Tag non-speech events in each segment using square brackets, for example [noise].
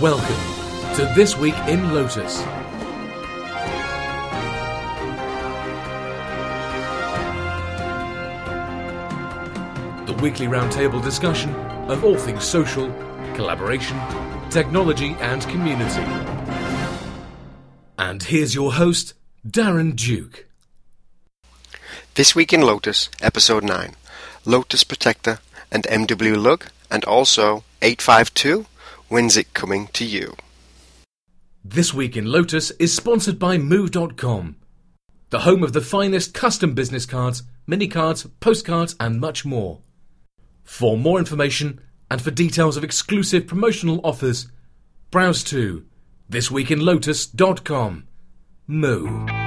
Welcome to This Week in Lotus. The weekly roundtable discussion of all things social, collaboration, technology, and community. And here's your host, Darren Duke. This Week in Lotus, Episode 9 Lotus Protector and MW Lug, and also 852 When's It Coming to You? This Week in Lotus is sponsored by Moo.com, the home of the finest custom business cards, mini cards, postcards, and much more. For more information and for details of exclusive promotional offers, browse to thisweekinlotus.com. Moo.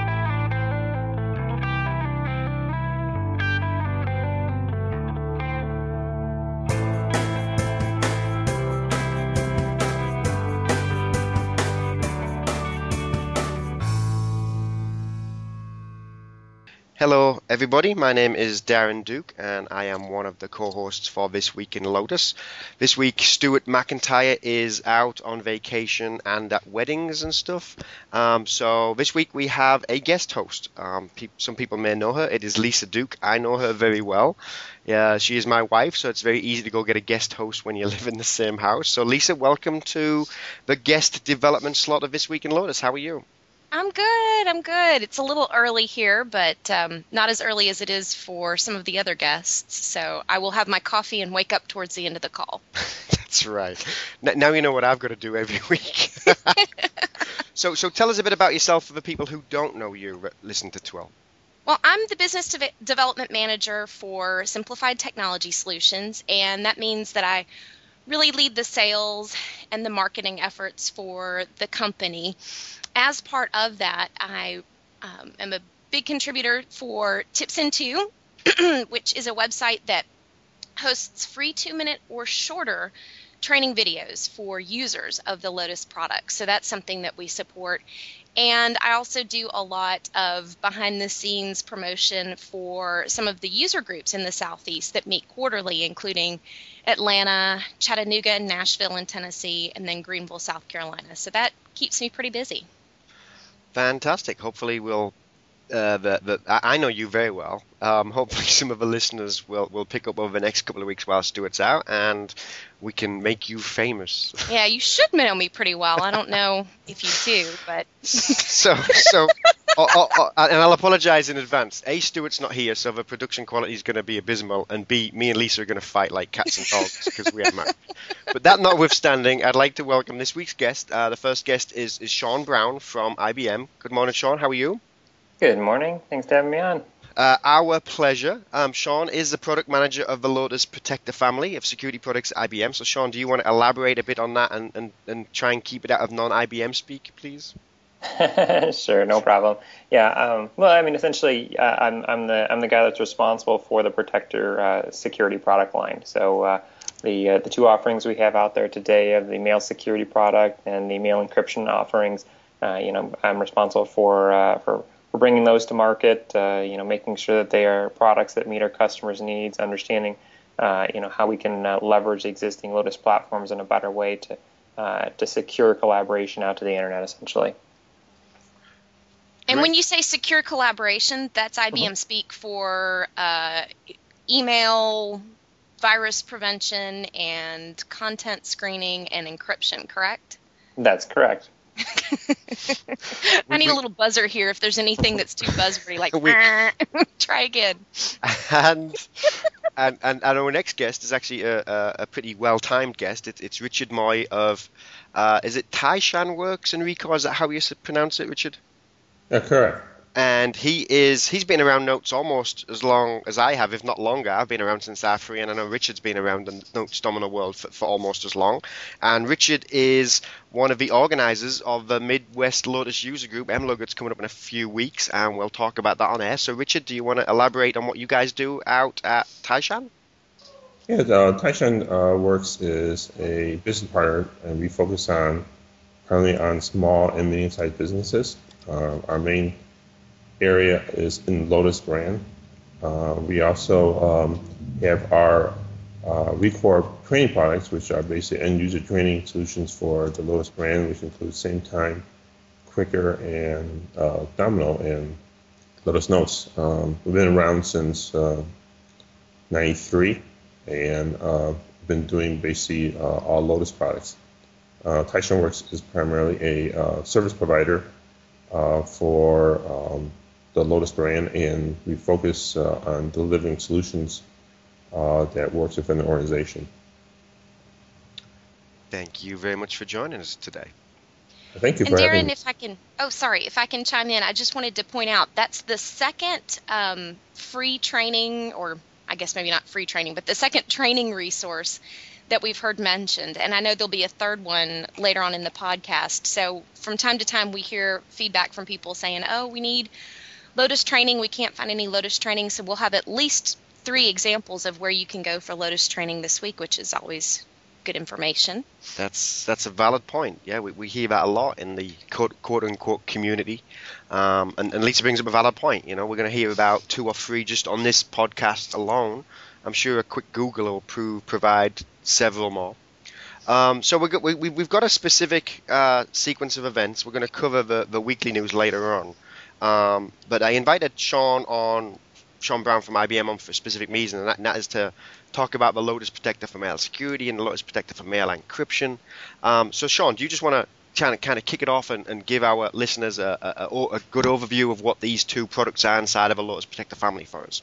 Everybody. My name is Darren Duke, and I am one of the co hosts for This Week in Lotus. This week, Stuart McIntyre is out on vacation and at weddings and stuff. Um, so, this week we have a guest host. Um, pe- some people may know her. It is Lisa Duke. I know her very well. Yeah, she is my wife, so it's very easy to go get a guest host when you [laughs] live in the same house. So, Lisa, welcome to the guest development slot of This Week in Lotus. How are you? I'm good. I'm good. It's a little early here, but um, not as early as it is for some of the other guests. So I will have my coffee and wake up towards the end of the call. [laughs] That's right. N- Now you know what I've got to do every [laughs] week. [laughs] so, so tell us a bit about yourself for the people who don't know you. but Listen to Twill. Well, I'm the business de- development manager for Simplified Technology Solutions, and that means that I really lead the sales and the marketing efforts for the company. As part of that, I um, am a big contributor for Tips in Two, [clears throat] which is a website that hosts free two minute or shorter training videos for users of the Lotus products. So that's something that we support. And I also do a lot of behind the scenes promotion for some of the user groups in the Southeast that meet quarterly, including Atlanta, Chattanooga, Nashville, and Tennessee, and then Greenville, South Carolina. So that keeps me pretty busy. Fantastic. Hopefully, we'll. Uh, the, the, I know you very well. Um, hopefully, [laughs] some of the listeners will, will pick up over the next couple of weeks while Stuart's out, and we can make you famous. [laughs] Yeah, you should know me pretty well. I don't know if you do, but [laughs] so, so, oh, oh, oh, and I'll apologise in advance. A, Stuart's not here, so the production quality is going to be abysmal, and B, me and Lisa are going to fight like cats and dogs because we are married. But that notwithstanding, I'd like to welcome this week's guest. Uh, the first guest is, is Sean Brown from IBM. Good morning, Sean. How are you? Good morning. Thanks for having me on. Uh, our pleasure. Um, Sean is the product manager of the Lotus Protector family of security products at IBM. So, Sean, do you want to elaborate a bit on that and, and, and try and keep it out of non IBM speak, please? [laughs] sure, no problem. Yeah. Um, well, I mean, essentially, uh, I'm, I'm the I'm the guy that's responsible for the Protector uh, security product line. So uh, the uh, the two offerings we have out there today of the mail security product and the mail encryption offerings. Uh, you know, I'm responsible for uh, for for bringing those to market. Uh, you know, making sure that they are products that meet our customers' needs, understanding. Uh, you know how we can uh, leverage existing Lotus platforms in a better way to uh, to secure collaboration out to the internet, essentially. And Great. when you say secure collaboration, that's IBM speak for uh, email, virus prevention, and content screening and encryption, correct? That's correct. [laughs] I need a little buzzer here if there's anything that's too buzzwordy, like We- [laughs] try again. and, and and and our next guest is actually a, a, a pretty well timed guest. It's, it's Richard Moy of uh, is it Taishan Works in Rico? Is that how you s- pronounce it, Richard? Yeah, correct. And he is he's been around Notes almost as long as I have, if not longer. I've been around since AFRI, and I know Richard's been around the Notes Domino world for, for almost as long. And Richard is one of the organizers of the Midwest Lotus User Group, MLOG, that's coming up in a few weeks, and we'll talk about that on air. So, Richard, do you want to elaborate on what you guys do out at Taishan? Yeah, uh, Taishan uh, Works is a business partner, and we focus on currently on small and medium-sized businesses. Uh, our main area is in Lotus brand. Uh, we also um, have our uh, training products, which are basically end user training solutions for the Lotus brand, which includes Same Time, Quickr, and uh, Domino, and Lotus Notes. Um, we've been around since '93, uh, and uh, been doing basically uh, all Lotus products. Uh, Taishan Works is primarily a uh, service provider for um, the Lotus brand, and we focus uh, on delivering solutions uh, that works within the organization. Thank you very much for joining us today. Thank you and for Darren, having if I can, oh, sorry, if I can chime in, I just wanted to point out that's the second um, free training, or I guess maybe not free training, but the second training resource that we've heard mentioned. And I know there'll be a third one later on in the podcast. So from time to time, we hear feedback from people saying, oh, we need Lotus training. We can't find any Lotus training. So we'll have at least three examples of where you can go for Lotus training this week, which is always good information. That's that's a valid point. Yeah, we, we hear that a lot in the quote, quote unquote community. Um, and, and Lisa brings up a valid point. You know, we're going to hear about two or three just on this podcast alone. I'm sure a quick Google will provide several more. Um, so we we, we've got a specific uh, sequence of events. We're going to cover the, the weekly news later on. Um, but I invited Sean on, Sean Brown from IBM on for a specific reason, and that, and that is to talk about the Lotus Protector for mail security and the Lotus Protector for mail encryption. Um, so Sean, do you just want to kind of kind of kick it off and, and give our listeners a, a, a, good overview of what these two products are inside of a Lotus Protector family for us?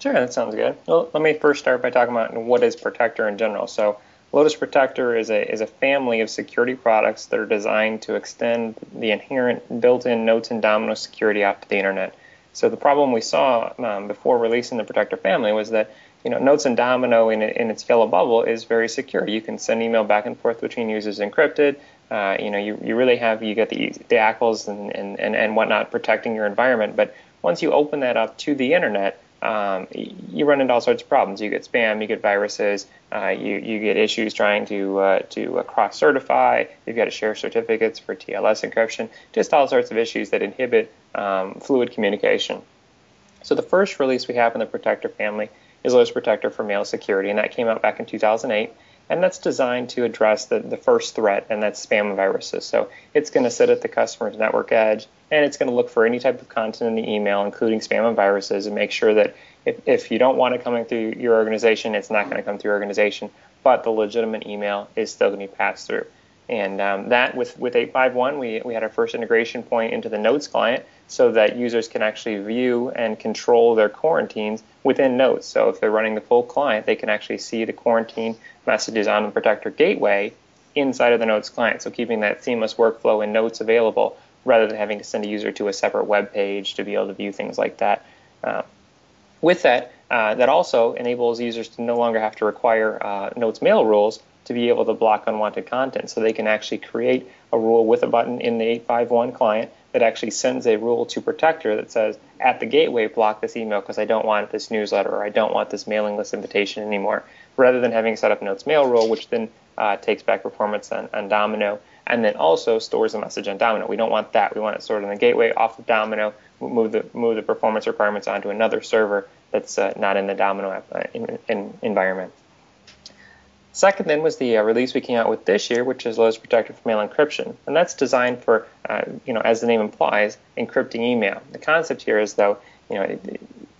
Sure, that sounds good. Well, let me first start by talking about what is Protector in general. So, Lotus Protector is a is a family of security products that are designed to extend the inherent built-in Notes and Domino security to the internet. So the problem we saw um, before releasing the Protector family was that you know Notes and Domino in, in its yellow bubble is very secure. You can send email back and forth between users encrypted. Uh, you know you, you really have you get the the ACLs and, and, and, and whatnot protecting your environment. But once you open that up to the internet, um, you run into all sorts of problems. You get spam, you get viruses, uh, you you get issues trying to uh, to uh, cross certify. You've got to share certificates for TLS encryption. Just all sorts of issues that inhibit um, fluid communication. So the first release we have in the Protector family is Lotus Protector for Mail Security, and that came out back in 2008 and that's designed to address the, the first threat, and that's spam and viruses. So it's going to sit at the customer's network edge, and it's going to look for any type of content in the email, including spam and viruses, and make sure that if, if you don't want it coming through your organization, it's not going to come through your organization, but the legitimate email is still going to be passed through. And um, that with, with 851, we, we had our first integration point into the Notes client so that users can actually view and control their quarantines within Notes. So if they're running the full client, they can actually see the quarantine messages on the Protector gateway inside of the Notes client. So keeping that seamless workflow in Notes available rather than having to send a user to a separate web page to be able to view things like that. Uh, with that, uh, that also enables users to no longer have to require uh, Notes mail rules to be able to block unwanted content. So they can actually create a rule with a button in the 851 client that actually sends a rule to Protector that says, at the gateway, block this email because I don't want this newsletter or I don't want this mailing list invitation anymore, rather than having set up Notes mail rule, which then uh, takes back performance on, on Domino and then also stores a message on Domino. We don't want that. We want it stored in the gateway off of Domino, move the move the performance requirements onto another server that's uh, not in the Domino app, uh, in, in environment. Second, then, was the uh, release we came out with this year, which is Lotus Protector for Mail Encryption, and that's designed for, uh, you know, as the name implies, encrypting email. The concept here is, though, you know,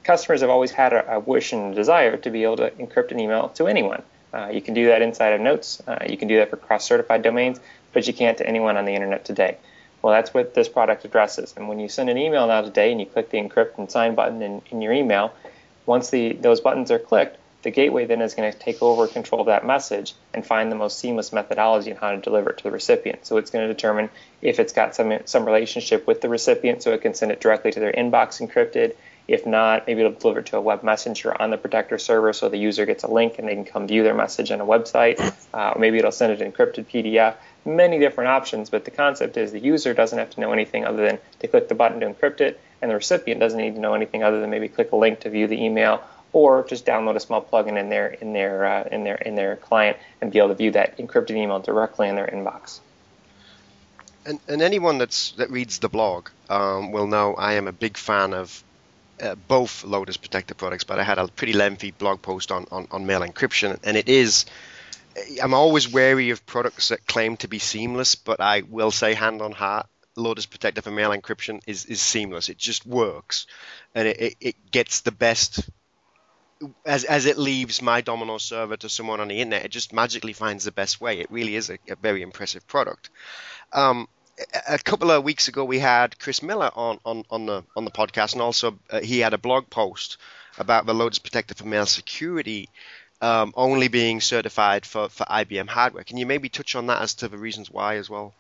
customers have always had a, a wish and a desire to be able to encrypt an email to anyone. Uh, you can do that inside of Notes. Uh, you can do that for cross-certified domains, but you can't to anyone on the internet today. Well, that's what this product addresses. And when you send an email now today and you click the encrypt and sign button in, in your email, once the those buttons are clicked, the gateway then is going to take over control of that message and find the most seamless methodology on how to deliver it to the recipient. So it's going to determine if it's got some some relationship with the recipient, so it can send it directly to their inbox encrypted. If not, maybe it'll deliver it to a web messenger on the Protector server, so the user gets a link and they can come view their message on a website. Uh, maybe it'll send it encrypted PDF. Many different options, but the concept is the user doesn't have to know anything other than to click the button to encrypt it, and the recipient doesn't need to know anything other than maybe click a link to view the email or just download a small plugin in their in their uh, in their in their client and be able to view that encrypted email directly in their inbox. And, and anyone that's that reads the blog um, will know I am a big fan of uh, both Lotus Protector products, but I had a pretty lengthy blog post on, on, on mail encryption, and it is. I'm always wary of products that claim to be seamless, but I will say, hand on heart, Lotus Protector for mail encryption is, is seamless. It just works, and it, it, it gets the best as as it leaves my Domino server to someone on the internet. It just magically finds the best way. It really is a, a very impressive product. Um, a couple of weeks ago, we had Chris Miller on, on, on the on the podcast, and also uh, he had a blog post about the Lotus Protector for mail security um, only being certified for, for IBM hardware. Can you maybe touch on that as to the reasons why as well?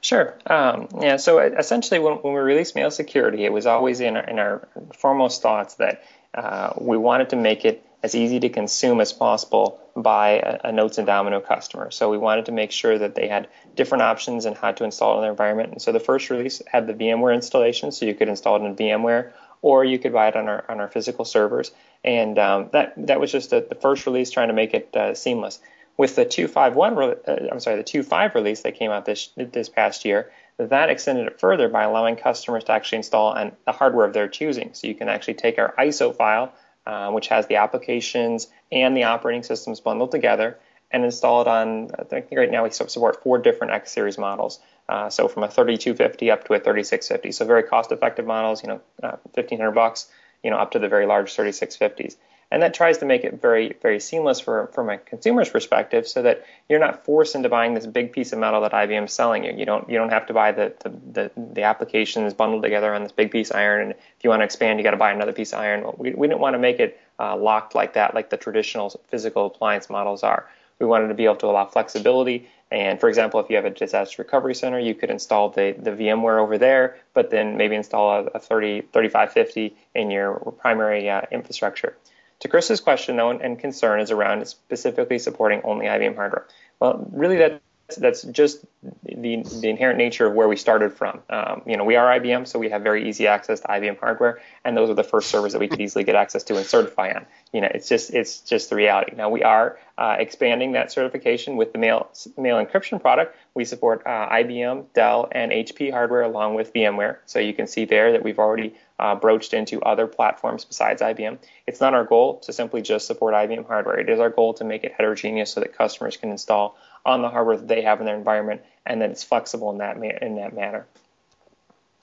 Sure. Um, yeah. So essentially, when, when we released mail security, it was always in our, in our foremost thoughts that uh, we wanted to make it as easy to consume as possible by a, a, Notes and Domino customer. So we wanted to make sure that they had different options and how to install it in their environment. And so the first release had the VMware installation, so you could install it in VMware, or you could buy it on our on our physical servers. And um, that that was just a, the first release, trying to make it uh, seamless. With the 2.5.1, uh, I'm sorry, the 2.5 release that came out this this past year, that extended it further by allowing customers to actually install on the hardware of their choosing. So you can actually take our ISO file, uh, which has the applications and the operating systems bundled together, and install it on. I think right now we support four different X series models. Uh, so from a 3250 up to a 3650. So very cost-effective models. You know, uh, 1500 bucks. You know, up to the very large 3650s and that tries to make it very very seamless for from a consumer's perspective so that you're not forced into buying this big piece of metal that IBM is selling you. You don't you don't have to buy the the, the, the applications bundled together on this big piece of iron. And if you want to expand you got to buy another piece of iron. We, we didn't want to make it uh, locked like that like the traditional physical appliance models are. We wanted to be able to allow flexibility. And for example, if you have a disaster recovery center, you could install the, the VMware over there, but then maybe install a, a 30, 3550 in your primary uh, infrastructure. To Chris's question, though, and concern is around specifically supporting only IBM hardware. Well, really, that that's just the, the inherent nature of where we started from. Um, you know, we are IBM, so we have very easy access to IBM hardware, and those are the first servers that we could easily get access to and certify on. You know, it's just it's just the reality. Now we are uh, expanding that certification with the mail mail encryption product. We support uh, IBM, Dell, and HP hardware along with VMware. So you can see there that we've already uh, broached into other platforms besides IBM. It's not our goal to simply just support IBM hardware. It is our goal to make it heterogeneous so that customers can install on the hardware that they have in their environment, and that it's flexible in that ma- in that manner.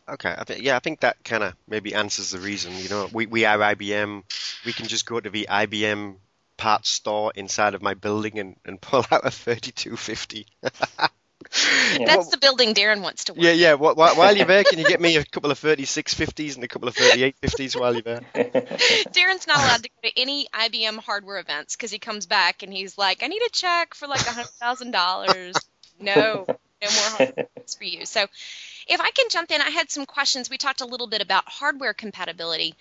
Okay, I yeah, I think that kind of maybe answers the reason. You know, we we are IBM. We can just go to the IBM parts store inside of my building and, and pull out a 3250. [laughs] That's the building Darren wants to work. Yeah, yeah. While, you're there, can you get me a [laughs] couple of 3650s and a couple of 3850s while you're there? [laughs] Darren's not allowed to go to any IBM hardware events because he comes back and he's like, I need a check for like $100,000. no, no more hardware for you. So if I can jump in, I had some questions. We talked a little bit about hardware compatibility.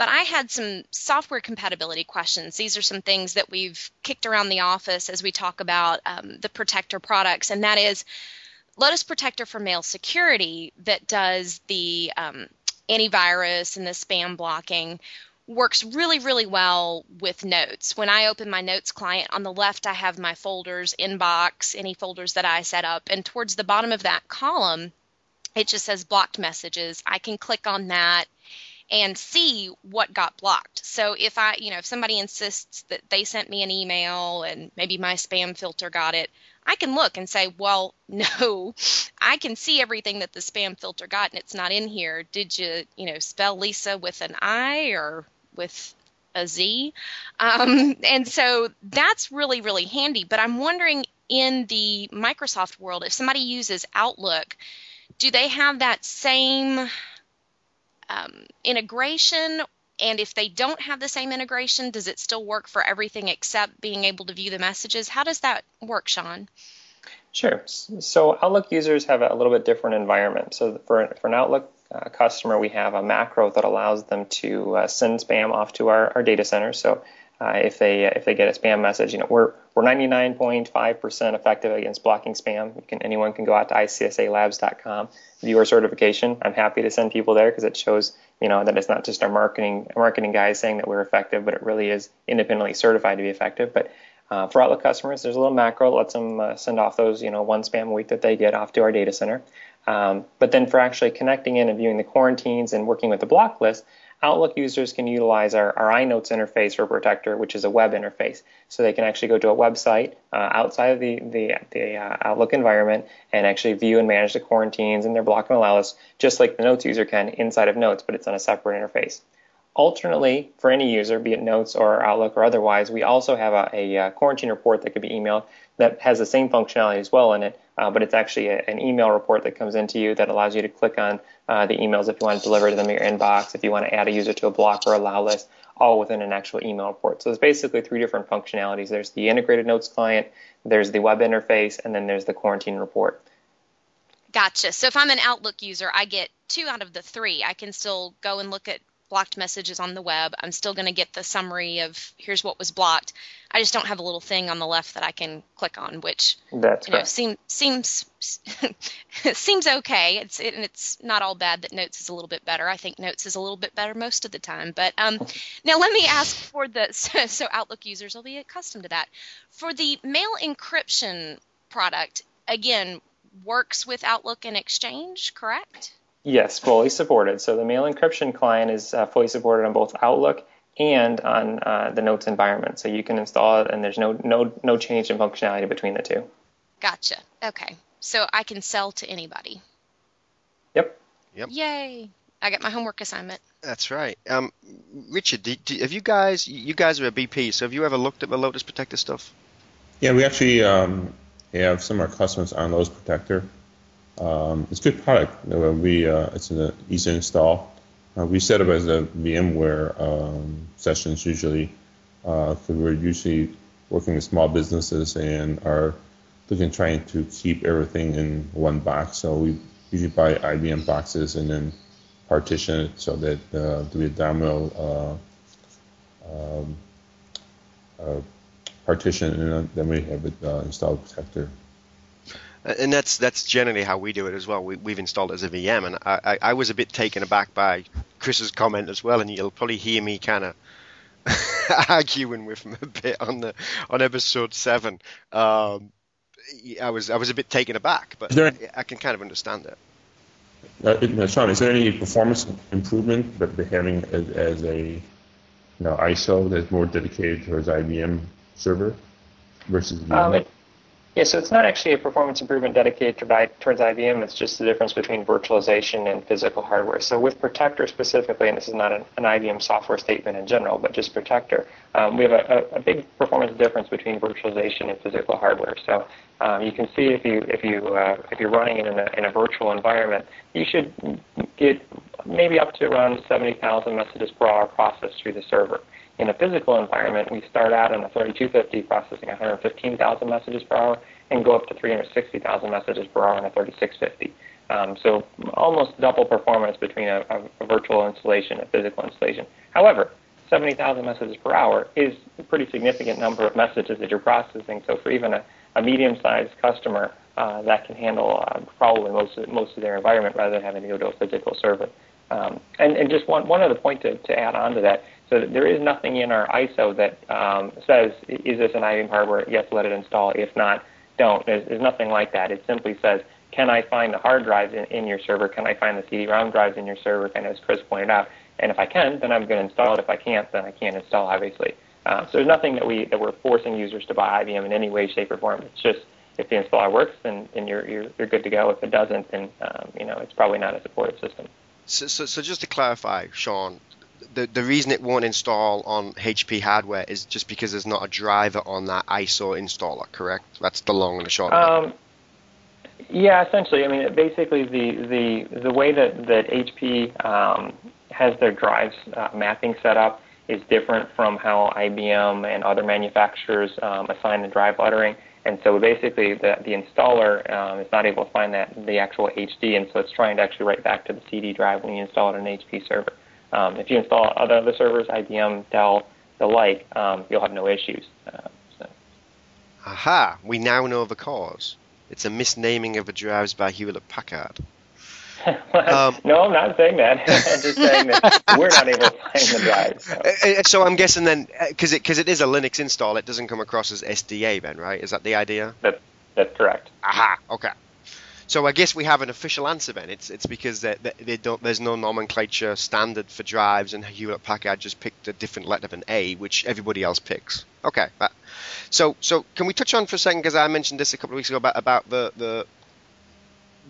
But I had some software compatibility questions. These are some things that we've kicked around the office as we talk about um, the Protector products, and that is Lotus Protector for Mail Security that does the um, antivirus and the spam blocking works really, really well with notes. When I open my notes client, on the left I have my folders, inbox, any folders that I set up, and towards the bottom of that column, it just says blocked messages. I can click on that and see what got blocked. So if I, you know, if somebody insists that they sent me an email and maybe my spam filter got it, I can look and say, well, [laughs] no, I can see everything that the spam filter got and it's not in here. Did you, you know, spell Lisa with an I or with a Z? Um, and so that's really, really handy. But I'm wondering in the Microsoft world, if somebody uses Outlook, do they have that same um, integration? And if they don't have the same integration, does it still work for everything except being able to view the messages? How does that work, Sean? Sure. So Outlook users have a little bit different environment. So for, for an Outlook uh, customer, we have a macro that allows them to uh, send spam off to our, our data center. So uh, if they if they get a spam message, you know we're we're 99.5% effective against blocking spam. You can anyone can go out to icsalabs.com, view our certification. I'm happy to send people there because it shows you know that it's not just our marketing marketing guys saying that we're effective, but it really is independently certified to be effective. But uh, for Outlook customers, there's a little macro that lets them uh, send off those you know one spam a week that they get off to our data center. Um, but then for actually connecting in and viewing the quarantines and working with the block list, Outlook users can utilize our, our iNotes interface for Protector, which is a web interface. So they can actually go to a website uh, outside of the, the, the uh, Outlook environment and actually view and manage the quarantines and their block and allow us, just like the Notes user can inside of Notes, but it's on a separate interface. Alternately, for any user, be it Notes or Outlook or otherwise, we also have a, a, a quarantine report that could be emailed that has the same functionality as well in it, uh, but it's actually a, an email report that comes into you that allows you to click on uh, the emails if you want to deliver them in your inbox, if you want to add a user to a block or allow list, all within an actual email report. So there's basically three different functionalities. There's the integrated notes client, there's the web interface, and then there's the quarantine report. Gotcha. So if I'm an Outlook user, I get two out of the three. I can still go and look at blocked messages on the web. I'm still going to get the summary of here's what was blocked. I just don't have a little thing on the left that I can click on, which That's you know seem, seems [laughs] seems okay. It's it, and it's not all bad that Notes is a little bit better. I think Notes is a little bit better most of the time. But um, [laughs] now let me ask for the [laughs] so, so Outlook users will be accustomed to that. For the mail encryption product, again, works with Outlook and Exchange, correct? Yes, fully supported. So the mail encryption client is uh, fully supported on both Outlook and on uh, the Notes environment. So you can install it, and there's no no no change in functionality between the two. Gotcha. Okay. So I can sell to anybody. Yep. Yep. Yay. I got my homework assignment. That's right. Um, Richard, do, do, have you guys? You guys are a BP, so have you ever looked at the Lotus Protector stuff? Yeah, we actually um, have some of our customers on Lotus Protector. Um, it's a good product. We uh, it's an easy install. Uh, we set up as a VMware um, sessions usually because we're usually working with small businesses and are looking trying to keep everything in one box. So we usually buy IBM boxes and then partition it so that uh, do a domino uh, um, uh, partition and then we have it uh, installed protector. And that's that's generally how we do it as well. We, we've installed it as a VM, and I, I, I was a bit taken aback by Chris's comment as well, and you'll probably hear me kind of [laughs] arguing with him a bit on the on episode seven. Um, I was I was a bit taken aback, but there- I can kind of understand it. Uh, it- Sean, is there any performance improvement that they're having as, as a you know, ISO that's more dedicated towards IBM server versus VMware? Yeah, so it's not actually a performance improvement dedicated to, towards IBM. It's just the difference between virtualization and physical hardware. So with Protector specifically, and this is not an, an IBM software statement in general, but just Protector, um, we have a, a, a big performance difference between virtualization and physical hardware. So um, you can see if you if you uh, if you're running it in a, in a virtual environment, you should get maybe up to around 70,000 messages per hour processed through the server. In a physical environment, we start out in a 3250 processing 115,000 messages per hour and go up to 360,000 messages per hour in a 3650. Um, so almost double performance between a, a, virtual installation and a physical installation. However, 70,000 messages per hour is a pretty significant number of messages that you're processing. So for even a, a medium-sized customer, uh, that can handle uh, probably most of, most of their environment rather than having to go to a physical server. Um, and, and just one, one other point to, to add on to that. So there is nothing in our ISO that um, says, is this an IBM hardware? Yes, let it install. If not, don't. There's, there's nothing like that. It simply says, can I find the hard drives in, in your server? Can I find the CD-ROM drives in your server? And as Chris pointed out, and if I can, then I'm going to install it. If I can't, then I can't install, obviously. Uh, so there's nothing that we that we're forcing users to buy IBM in any way, shape, or form. It's just if the installer works, then, then you're, you're you're good to go. If it doesn't, then um, you know it's probably not a supported system. So, so, so just to clarify, Sean, the, the reason it won't install on HP hardware is just because there's not a driver on that ISO installer, correct? That's the long and the short of it. Um, yeah, essentially. I mean, basically, the the the way that that HP um, has their drives uh, mapping set up is different from how IBM and other manufacturers um, assign the drive lettering. And so basically, the the installer um, is not able to find that the actual HD, and so it's trying to actually write back to the CD drive when you install it on an HP server. Um, if you install other other servers, IBM, Dell, the like, um, you'll have no issues. Uh, so. Aha, we now know the cause. It's a misnaming of the drives by Hewlett Packard. [laughs] Um, no, I'm not saying that. [laughs] I'm just saying that we're not able to [laughs] find the drive. So. Uh, uh, So I'm guessing then, because it, cause it is a Linux install, it doesn't come across as SDA then, right? Is that the idea? That, that's correct. Aha, okay. So I guess we have an official answer then. It's it's because they, they, they don't, there's no nomenclature standard for drives, and Hewlett Packard just picked a different letter than A, which everybody else picks. Okay. So so can we touch on for a second because I mentioned this a couple of weeks ago about about the the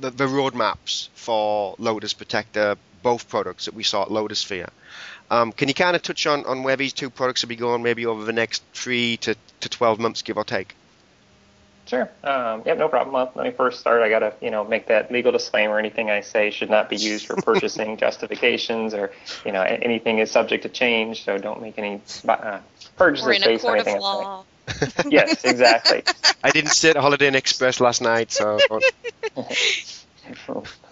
the, the roadmaps for Lotus Protector, both products that we saw at Lotusphere. Um, can you kind of touch on, on where these two products will be going maybe over the next three to, to 12 months, give or take? Sure. Um, yep, no problem. Well, let me first start. I got to, you know, make that legal disclaimer. Anything I say should not be used for [laughs] purchasing justifications, or, you know, anything is subject to change. So don't make any uh, purchases based on anything I say. [laughs] yes, exactly. I didn't sit at Holiday Inn Express last night, so.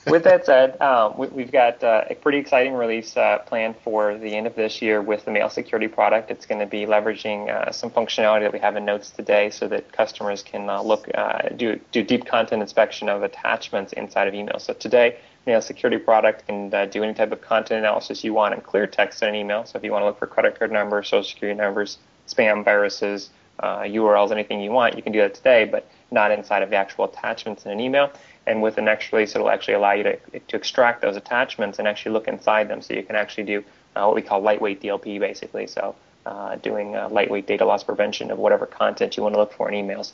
with that said, um, we, have got uh, a pretty exciting release uh, planned for the end of this year with the mail security product. It's going to be leveraging uh, some functionality that we have in Notes today, so that customers can uh, look uh, do do deep content inspection of attachments inside of email. So today, mail security product can uh, do any type of content analysis you want in clear text in an email. So if you want to look for credit card numbers, social security numbers, spam viruses, URLs, anything you want, you can do that today, but not inside of the actual attachments in an email. And with the next release, it'll actually allow you to, to extract those attachments and actually look inside them. So you can actually do uh, what we call lightweight DLP, basically. So uh, doing uh, lightweight data loss prevention of whatever content you want to look for in emails.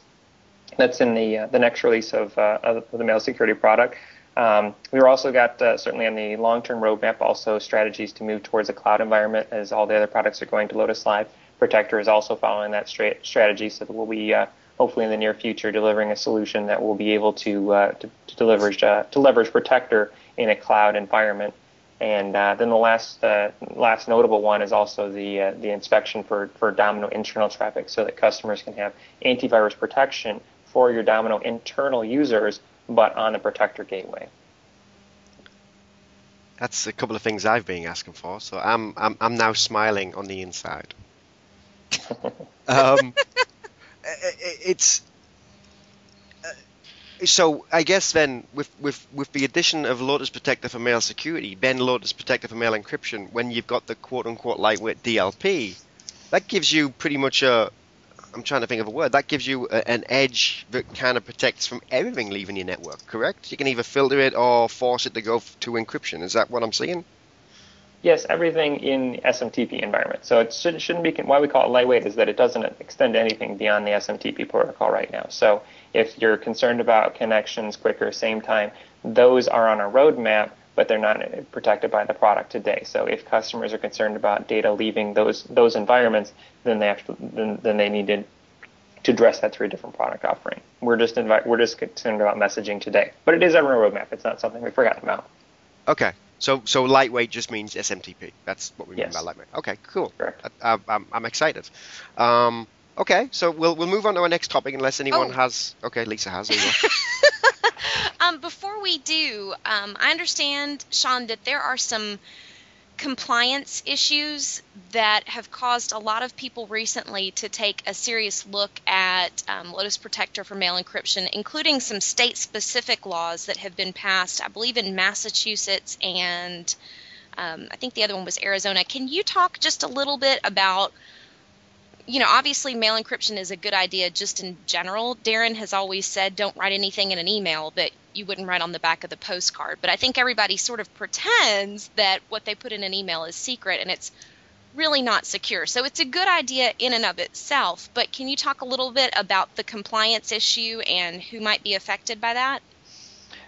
That's in the uh, the next release of, uh, of the mail security product. Um, we've also got uh, certainly on the long-term roadmap also strategies to move towards a cloud environment as all the other products are going to LotusLive. Protector is also following that strategy, so we'll be hopefully in the near future delivering a solution that will be able to uh, to, to, leverage uh, to leverage Protector in a cloud environment. And uh, then the last uh, last notable one is also the uh, the inspection for for Domino internal traffic, so that customers can have antivirus protection for your Domino internal users, but on the Protector gateway. That's a couple of things I've been asking for, so I'm I'm, I'm now smiling on the inside. Um, it's uh, so I guess then with, with, with the addition of Lotus Protector for mail security, then Lotus Protector for mail encryption, when you've got the quote unquote lightweight DLP, that gives you pretty much a I'm trying to think of a word that gives you a, an edge that kind of protects from everything leaving your network. Correct? You can either filter it or force it to go to encryption. Is that what I'm saying? Yes, everything in SMTP environment. So it should, shouldn't be, why we call it lightweight is that it doesn't extend anything beyond the SMTP protocol right now. So if you're concerned about connections Quickr, same time, those are on a roadmap, but they're not protected by the product today. So if customers are concerned about data leaving those those environments, then they actually then, then they need to to address that through a different product offering. We're just we're just concerned about messaging today, but it is on our roadmap. It's not something we've forgotten about. Okay, so so lightweight just means SMTP. That's what we yes. mean by lightweight. Okay, cool. Correct. I, am I'm excited. Um, okay, so we'll we'll move on to our next topic unless anyone oh. has. Okay, Lisa has. [laughs] [laughs] um, before we do, um, I understand, Sean, that there are some compliance issues that have caused a lot of people recently to take a serious look at um, Lotus Protector for mail encryption, including some state specific laws that have been passed, I believe, in Massachusetts and um, I think the other one was Arizona. Can you talk just a little bit about you know, obviously mail encryption is a good idea just in general. Darren has always said don't write anything in an email that you wouldn't write on the back of the postcard. But I think everybody sort of pretends that what they put in an email is secret and it's really not secure. So it's a good idea in and of itself. But can you talk a little bit about the compliance issue and who might be affected by that?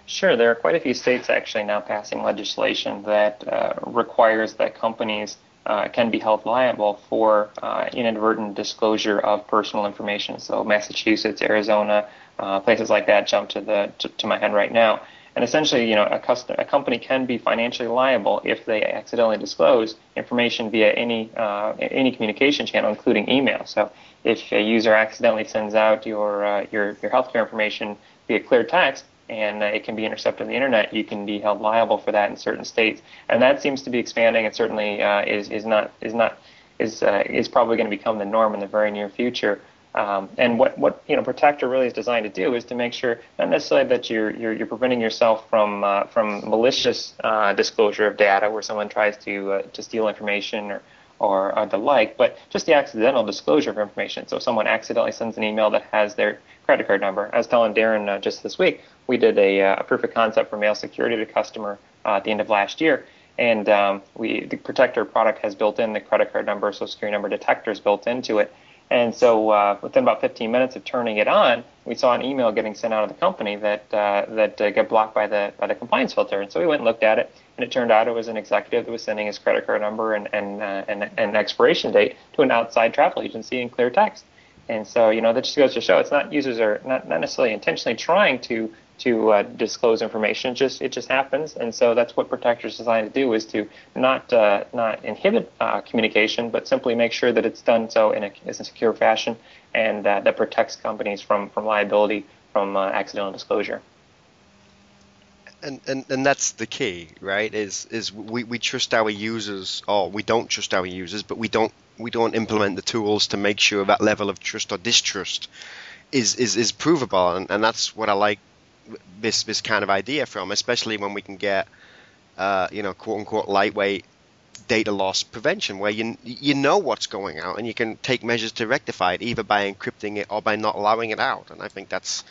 Sure. There are quite a few states actually now passing legislation that uh, requires that companies uh, can be held liable for uh, inadvertent disclosure of personal information. So Massachusetts, Arizona, uh, places like that jump to the to, to, my head right now. And essentially, you know, a, custom, a company can be financially liable if they accidentally disclose information via any uh, any communication channel, including email. So if a user accidentally sends out your uh, your your healthcare information via clear text, and uh, it can be intercepted on the internet, you can be held liable for that in certain states. And that seems to be expanding, It certainly uh, is is not is not is uh, is probably going to become the norm in the very near future. Um, and what, what you know Protector really is designed to do is to make sure not necessarily that you're you're, you're preventing yourself from uh, from malicious uh, disclosure of data, where someone tries to uh, to steal information or or uh, the like, but just the accidental disclosure of information. So if someone accidentally sends an email that has their credit card number. I was telling Darren uh, just this week, we did a, uh, a, proof of concept for mail security to customer uh, at the end of last year. And um, we, the Protector product has built in the credit card number, social security number detectors built into it. And so uh, within about 15 minutes of turning it on, we saw an email getting sent out of the company that uh, that uh, got blocked by the by the compliance filter. And so we went and looked at it, and it turned out it was an executive that was sending his credit card number and and uh, and, and expiration date to an outside travel agency in clear text. And so you know that just goes to show it's not users are not, not necessarily intentionally trying to to uh, disclose information. It just it just happens, and so that's what Protector is designed to do: is to not uh, not inhibit uh, communication, but simply make sure that it's done so in a, in a secure fashion, and that protects companies from from liability from uh, accidental disclosure. And, and and that's the key, right? Is is we, we trust our users, or we don't trust our users, but we don't we don't implement the tools to make sure that level of trust or distrust is is, is provable, and, and that's what I like this this kind of idea from, especially when we can get uh, you know quote unquote lightweight data loss prevention, where you you know what's going out and you can take measures to rectify it, either by encrypting it or by not allowing it out. And I think that's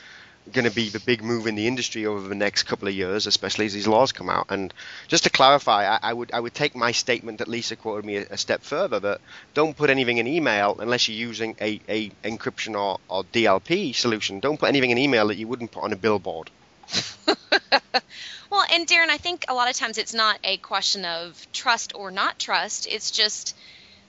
going to be the big move in the industry over the next couple of years, especially as these laws come out. And just to clarify, I, I would I would take my statement that Lisa quoted me a, a, step further that don't put anything in email unless you're using a, a encryption or, or DLP solution. Don't put anything in email that you wouldn't put on a billboard. [laughs] well, and Darren, I think a lot of times it's not a question of trust or not trust. It's just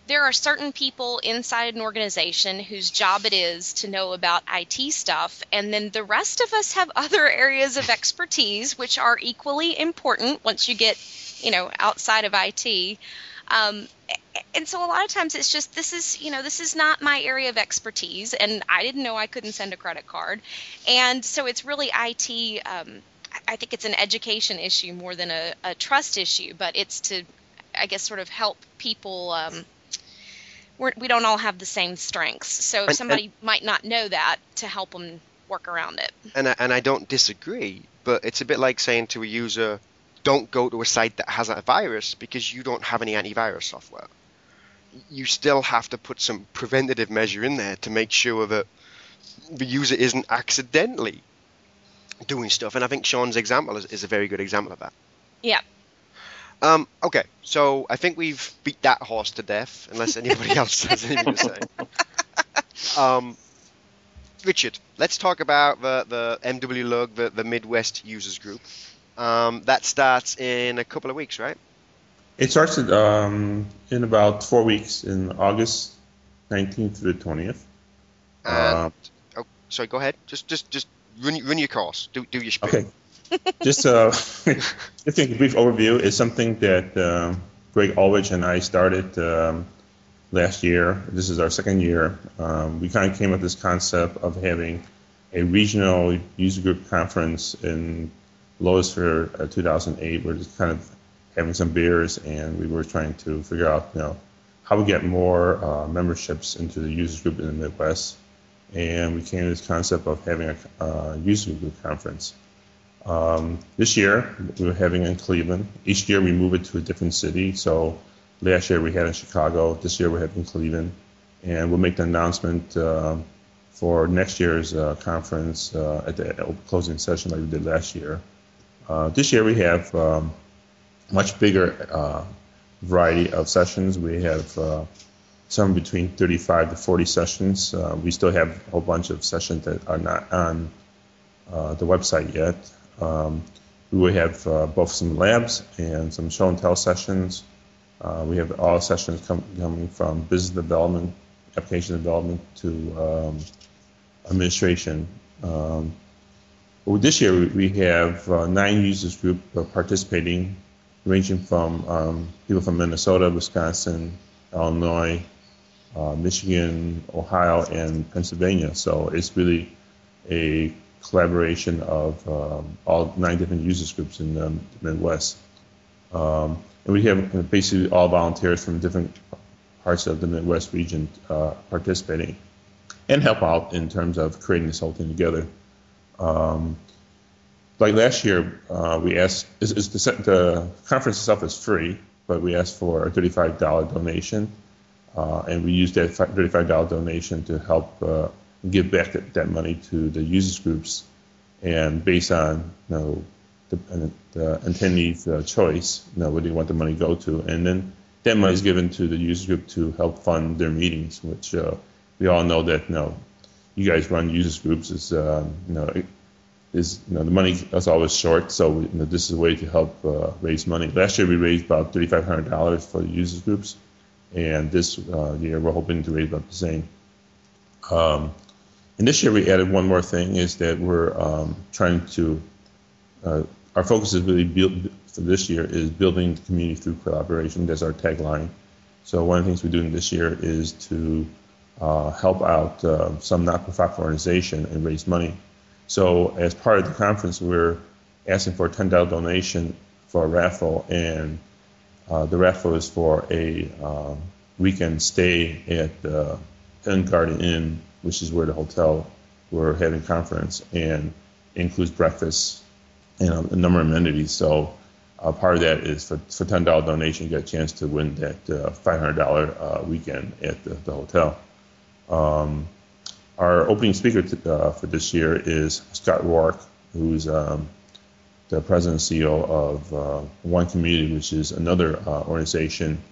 there are certain people inside an organization whose job it is to know about IT stuff, and then the rest of us have [laughs] other areas of expertise which are equally important once you get, you know, outside of IT. Um, and so a lot of times it's just this is you know this is not my area of expertise, and I didn't know I couldn't send a credit card, and so it's really IT. Um, I think it's an education issue more than a, a, trust issue, but it's to, I guess, sort of help people. Um, we're, we do not all have the same strengths. So and, somebody and, might not know that to help them work around it. And I, and I don't disagree, but it's a bit like saying to a user, don't go to a site that has a virus because you don't have any antivirus software. You still have to put some preventative measure in there to make sure that the user isn't accidentally doing stuff. And I think Sean's example is, is a very good example of that. Yeah, um, okay, so I think we've beat that horse to death, unless anybody [laughs] else has anything to say. Um, Richard, let's talk about the, the MW Lug, the, the Midwest Users Group. Um, that starts in a couple of weeks, right? It starts um, in about four weeks, in August 19th through the 20th. Uh, oh, sorry, go ahead. Just just just run, run your course. Do, do your spiel. Okay just [laughs] just a brief overview is something that uh, Greg Eldred and I started um, last year. This is our second year. Um, we kind of came up with this concept of having a regional user group conference in for uh, 2008. We're just kind of having some beers, and we were trying to figure out, you know, how we get more uh, memberships into the user group in the Midwest. And we came to this concept of having a uh, user group conference. Um, this year, we are having in Cleveland. Each year, we move it to a different city. So last year, we had in Chicago. This year, we're having in Cleveland. And we'll make the announcement uh, for next year's uh, conference uh, at the closing session like we did last year. Uh, this year, we have um, much bigger uh, variety of sessions. We have uh, some between 35 to 40 sessions. we still have a whole bunch of sessions that are not on the website yet. Um, we will have uh, both some labs and some show and tell sessions. Uh, we have all sessions com- coming from business development, application development to um, administration. Um, this year we have uh, nine users group uh, participating, ranging from um, people from Minnesota, Wisconsin, Illinois, uh, Michigan, Ohio, and Pennsylvania. So it's really a collaboration of um, all nine different users groups in the Midwest. Um, and we have basically all volunteers from different parts of the Midwest region uh, participating and help out in terms of creating this whole thing together. Um, like last year, uh, we asked, is, is the, the, conference itself is free, but we asked for a $35 donation. uh, and we use that $35 donation to help uh, give back that, that, money to the users groups. And based on you know, the, the attendee's uh, choice, you know, where they want the money to go to, and then that money is given to the users group to help fund their meetings, which uh, we all know that you know, you guys run users groups is um, you know is you know the money is always short, so you know, this is a way to help uh, raise money. Last year we raised about thirty five hundred dollars for the users groups, and this uh, year we're hoping to raise about the same. Um, and this year we added one more thing is that we're um, trying to uh, our focus is really build, for this year is building the community through collaboration. That's our tagline. So one of the things we're doing this year is to uh, help out uh, some not-for-profit organization and raise money. So as part of the conference, we're asking for a $10 donation for a raffle, and uh, the raffle is for a um, weekend stay at the Inn Garden Inn, which is where the hotel we're having conference, and includes breakfast and a, a number of amenities. So uh, part of that is for, for $10 donation, you get a chance to win that uh, $500 uh, weekend at the, the hotel. Um, our opening speaker t- uh, for this year is Scott Rourke, who's um, the president and CEO of uh, One Community, which is another uh, organization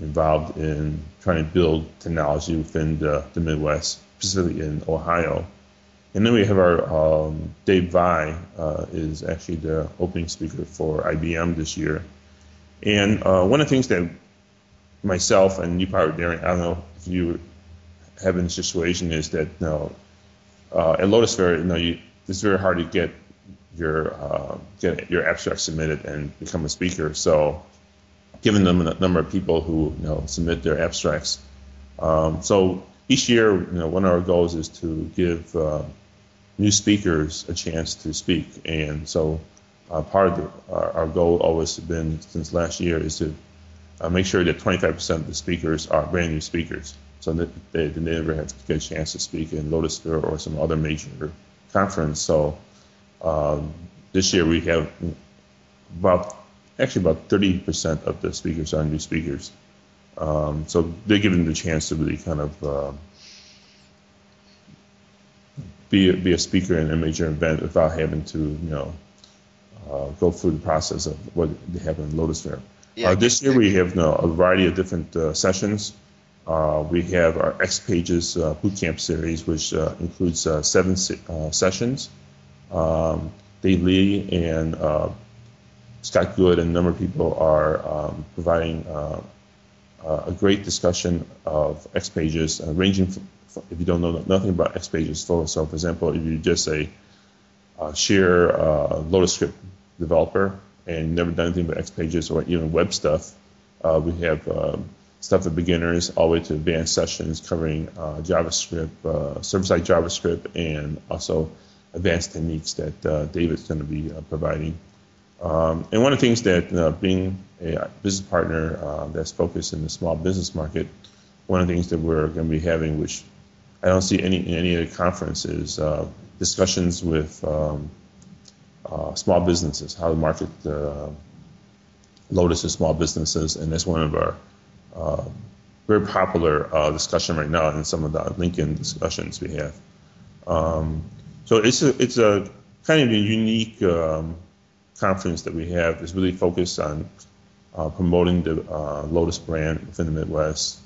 involved in trying to build technology within the, the Midwest, specifically in Ohio. And then we have our um, Dave Vai uh, is actually the opening speaker for IBM this year. And uh, one of the things that myself and you probably, Darren, I don't know if you having a situation is that you know, uh, at Lotusphere, you know, you, it's very hard to get your uh, get your abstract submitted and become a speaker. So, given the number of people who you know submit their abstracts, um, so each year, you know, one of our goals is to give uh, new speakers a chance to speak, and so uh, part of the, our, our, goal always has been since last year is to uh, make sure that 25% of the speakers are brand new speakers so that they, they never have to get a chance to speak in Lotusphere or some other major conference. So um, this year we have about actually about 30% of the speakers are new speakers. Um, so they're given the chance to really kind of uh, be, a, be a speaker in a major event without having to, you know, uh, go through the process of what they have in Lotusphere. Yeah, uh, this year we have you know, a variety of different uh, sessions. Uh, we have our X Pages uh, Bootcamp series, which uh, includes uh, seven se- uh, sessions. Um, Dave Lee and uh, Scott Good and a number of people are um, providing a great discussion of X Pages, ranging from, if you don't know nothing about X Pages. So, so for example, if you just say share Lotus Script developer and never done anything but X Pages or even web stuff, we have um, stuff for beginners all the way to advanced sessions covering uh, JavaScript, uh, server-side JavaScript, and also advanced techniques that uh, David's going to be uh, providing. Um, and one of the things that uh, being a business partner uh, that's focused in the small business market, one of the things that we're going to be having, which I don't see any in any of the conferences, discussions with um, small businesses, how to market Lotus to small businesses, and that's one of our uh, very popular uh, discussion right now in some of the LinkedIn discussions we have. Um, so it's a it's a kind of a unique um, conference that we have. is really focused on uh, promoting the uh, Lotus brand within the Midwest.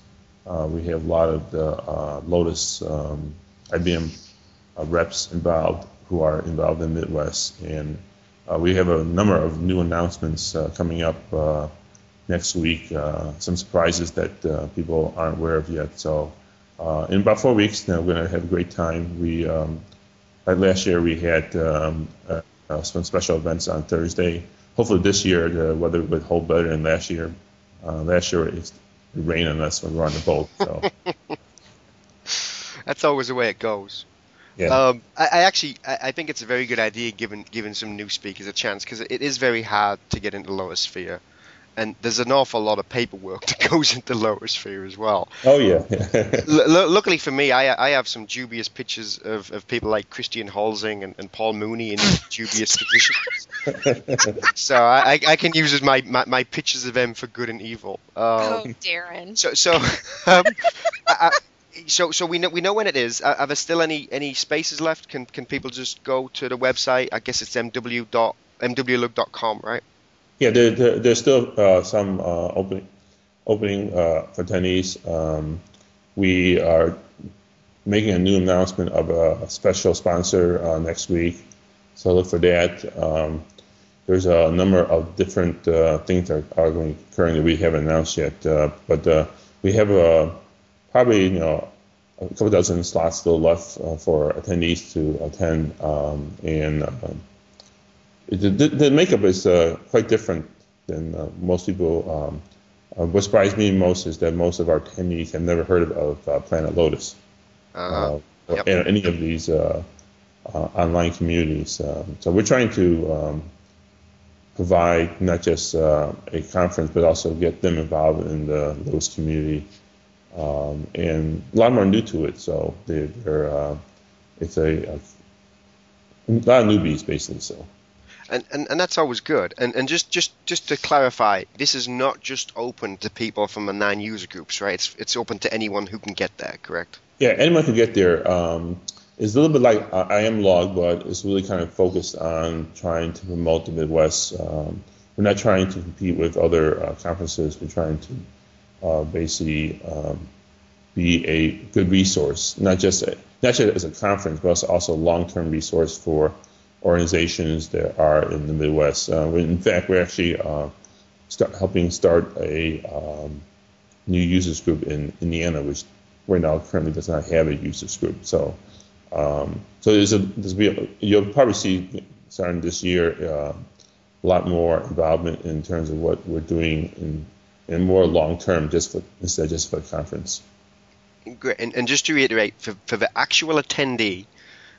Uh, we have a lot of the uh, Lotus um, IBM reps involved who are involved in the Midwest, and we have a number of new announcements coming up next week. Uh, some surprises that uh, people aren't aware of yet. So uh, in about four weeks, now we're going to have a great time. We um, last year we had um, uh, uh, some special events on Thursday. Hopefully this year the weather would hold better than last year. Uh, last year it rained on us when we were on the boat. So. [laughs] That's always the way it goes. Yeah. Um, I, I, actually I, I, think it's a very good idea giving giving some new speakers a chance because it is very hard to get into the Lotusphere and there's an awful lot of paperwork [laughs] that goes into Lotusphere as well. Oh yeah. [laughs] L- luckily for me, I, I have some dubious pictures of, of people like Christian Holzing and, and Paul Mooney in [laughs] dubious positions. so I, I can use as my, my, my, pictures of them for good and evil. Um, oh, Darren. So so um, I, I, so so we know we know when it is. Are there still any any spaces left? Can can people just go to the website? I guess it's mw dot mwlug.com, right? Yeah, there, there, there's still uh, some uh, opening opening uh, for attendees. Um, we are making a new announcement of a special sponsor uh, next week, so look for that. Um, there's a number of different uh, things that are going occurring that we haven't announced yet, uh, but we have a probably you know a couple dozen slots still left uh, for attendees to attend, um, and um, the, the, makeup is uh, quite different than uh, most people. Um, uh, what surprised me most is that most of our attendees have never heard of, of uh, Planet Lotus uh-huh. yep. or any of these online communities. Um, so we're trying to um, provide not just a conference, but also get them involved in the Lotus community um, and a lot more new to it. So they're, they're uh, it's a, a, lot of newbies basically. So. And, and, and that's always good. And, and just, just, just to clarify, this is not just open to people from the nine user groups, right? It's, it's open to anyone who can get there, correct? Yeah, anyone can get there. Um, it's a little bit like uh, IAMLUG, but it's really kind of focused on trying to promote the Midwest. Um, we're not trying to compete with other uh, conferences. We're trying to uh, basically um, be a good resource, not just a, not just as a conference, but also a long-term resource for organizations that are in the Midwest. Uh, in fact, we're actually uh, start helping start a um, new users group in Indiana, which right now currently does not have a users group. So, um, so there's a, there's a, you'll probably see starting this year uh, a lot more involvement in terms of what we're doing in and more long term, just for instead of just for the conference. Great, and, and just to reiterate, for, for the actual attendee,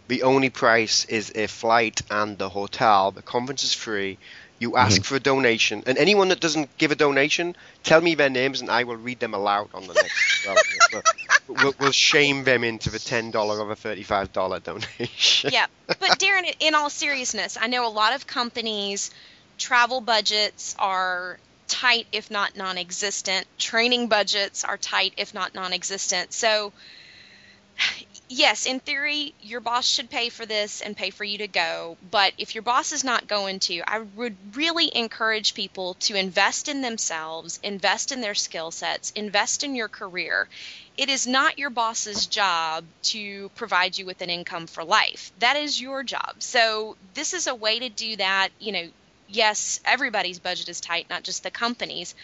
the only price is a flight and the hotel. The conference is free. You ask mm-hmm. for a donation, and anyone that doesn't give a donation, tell me their names, and I will read them aloud on the next. well, [laughs] we'll, we'll, shame them into the ten dollar or the thirty-five dollar donation. yeah, but [laughs] Darren, in all seriousness, I know a lot of companies travel budgets are tight, if not non existent. Training budgets are tight, if not non existent. So, yes, in theory, your boss should pay for this and pay for you to go. But if your boss is not going to, I would really encourage people to invest in themselves, invest in their skill sets, invest in your career. It is not your boss's job to provide you with an income for life. That is your job. So, this is a way to do that. You know, yes, everybody's budget is tight, not just the companies.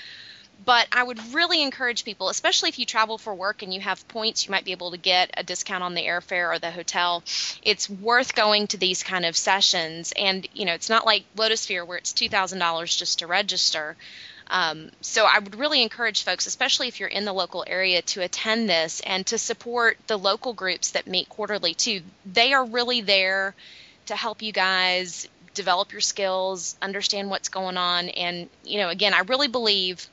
But I would really encourage people, especially if you travel for work and you have points, you might be able to get a discount on the airfare or the hotel. It's worth going to these kind of sessions. And, you know, it's not like Lotusphere where it's $2,000 just to register. Um, so I would really encourage folks, especially if you're in the local area, to attend this and to support the local groups that meet quarterly too. They are really there to help you guys develop your skills, understand what's going on. And, you know, again, I really believe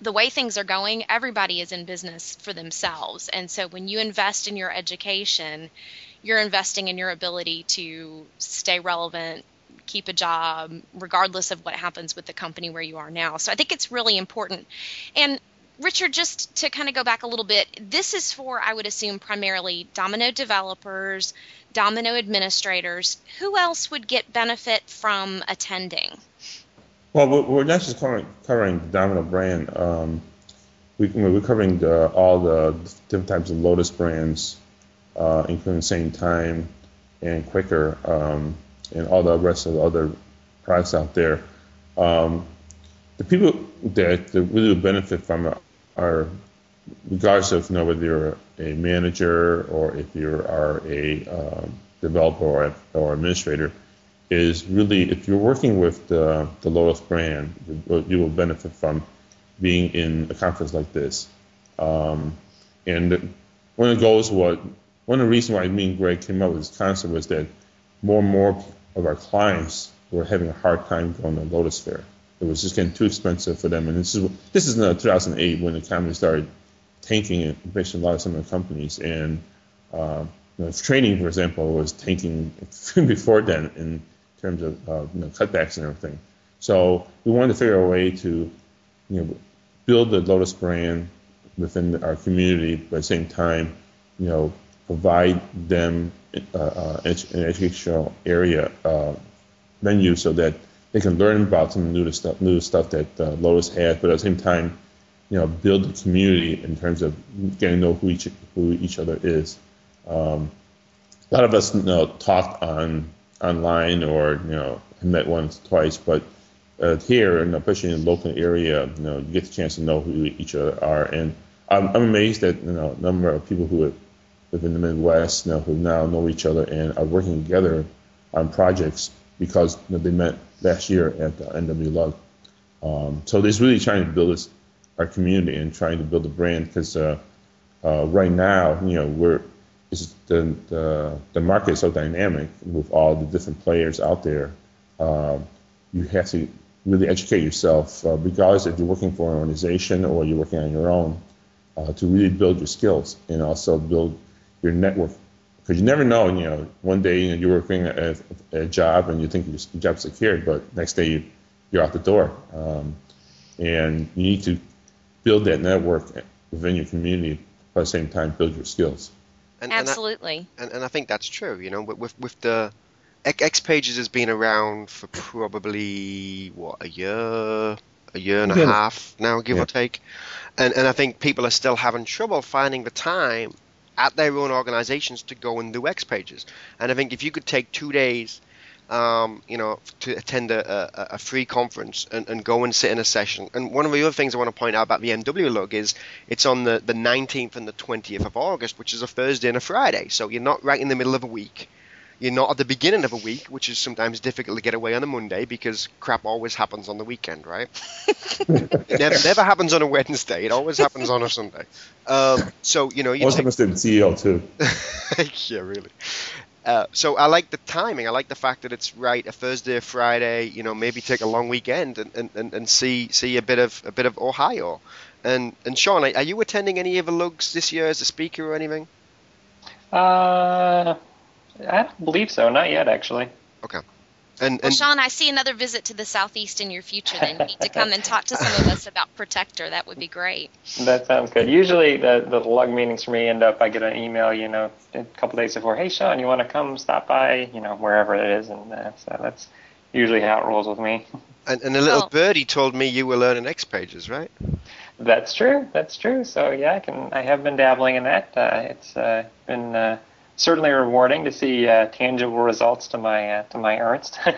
the way things are going, everybody is in business for themselves. And so when you invest in your education, you're investing in your ability to stay relevant, keep a job, regardless of what happens with the company where you are now. So I think it's really important. And Richard, just to kind of go back a little bit, this is for, I would assume, primarily Domino developers, Domino administrators. Who else would get benefit from attending? Well, we're not just covering, covering the Domino brand. Um, we, are covering the, all the different types of Lotus brands, uh, including Sametime and Quickr, um, and all the rest of the other products out there. Um, the people that, that really benefit from it are regardless of you know whether you're a manager or if you are a um, developer or, or administrator, is really if you're working with the, the Lotus brand, you will benefit from being in a conference like this. Um, and one of the goals, what one of the reasons why me and Greg came up with this concept was that more and more of our clients were having a hard time going to Lotusphere. it was just getting too expensive for them. And this is this is in 2008 when the economy started tanking, especially a lot of some of the companies. And uh, you know, training, for example, was tanking [laughs] before then in terms of uh, you know, cutbacks and everything. So we wanted to figure a way to you know build the Lotus brand within our community, but at the same time, you know, provide them uh, uh, an educational area uh, so that they can learn about some new stuff, new stuff that uh, Lotus has, but at the same time, you know, build the community in terms of getting to know who each who each other is. Um, a lot of us you know, talk on online or you know met once twice, but uh, here, and especially in the local area, you know, you get the chance to know who each other are. And I'm, I'm amazed at you know number of people who live in the Midwest, you know, who now know each other and are working together on projects because you know, they met last year at the MW Lug. Um, so there's really trying to build this our community and trying to build a brand because uh, uh, right now, you know, we're the, the the market is so dynamic with all the different players out there. Uh, you have to really educate yourself, uh, regardless if you're working for an organization or you're working on your own, uh, to really build your skills and also build your network. Because you never know, you know, one day you you're working a, a job and you think your job's secured, but next day you, you're out the door. Um, and you need to build that network within your community, but at the same time build your skills. And, Absolutely. And I, and, and I think that's true. You know, with with the X Pages has been around for probably what a year, a year and a yeah. half now, give yeah. or take. And and I think people are still having trouble finding the time at their own organizations to go and do X Pages. And I think if you could take two days um, you know, to attend a, a, a free conference and, and, go and sit in a session. And one of the other things I want to point out about the MW Lug is it's on the, the 19th and the 20th of August, which is a Thursday and a Friday. So you're not right in the middle of a week. You're not at the beginning of a week, which is sometimes difficult to get away on a Monday because crap always happens on the weekend, right? it [laughs] never, never, happens on a Wednesday. It always happens on a Sunday. Um, so you know, you always take... happens to the CEO too. [laughs] yeah, really. Uh, so I like the timing. I like the fact that it's right a Thursday, or Friday. You know, maybe take a long weekend and, and, and see see a bit of a bit of Ohio. And and Sean, are you attending any of the lugs this year as a speaker or anything? Uh, I don't believe so. Not yet, actually. Okay. And, well, Sean, I see another visit to the southeast in your future. Then you need to come and talk to some of us about Protector. That would be great. That sounds good. Usually, the the lug meetings for me end up. I get an email, you know, a couple days before. Hey, Sean, you want to come stop by? You know, wherever it is, and uh, so that's usually how it rolls with me. [laughs] And, and a little oh. birdie told me you were learning X pages, right? That's true. That's true. So yeah, I can. I have been dabbling in that. Uh, it's uh, been uh, certainly rewarding to see uh, tangible results to my uh, to my Ernst. [laughs]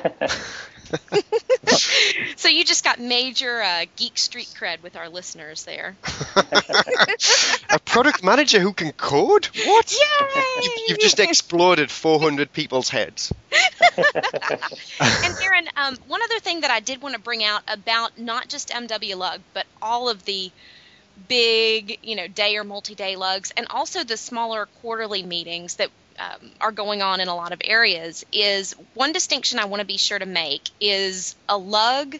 so you just got major uh, geek street cred with our listeners there. [laughs] a product manager who can code? What? Yay! You've, you've just exploded 400 people's heads. and Darren, um, one other thing that I did want to bring out about not just MW Lug, but all of the big, you know, day or multi-day lugs, and also the smaller quarterly meetings that um, are going on in a lot of areas. Is one distinction I want to be sure to make is a lug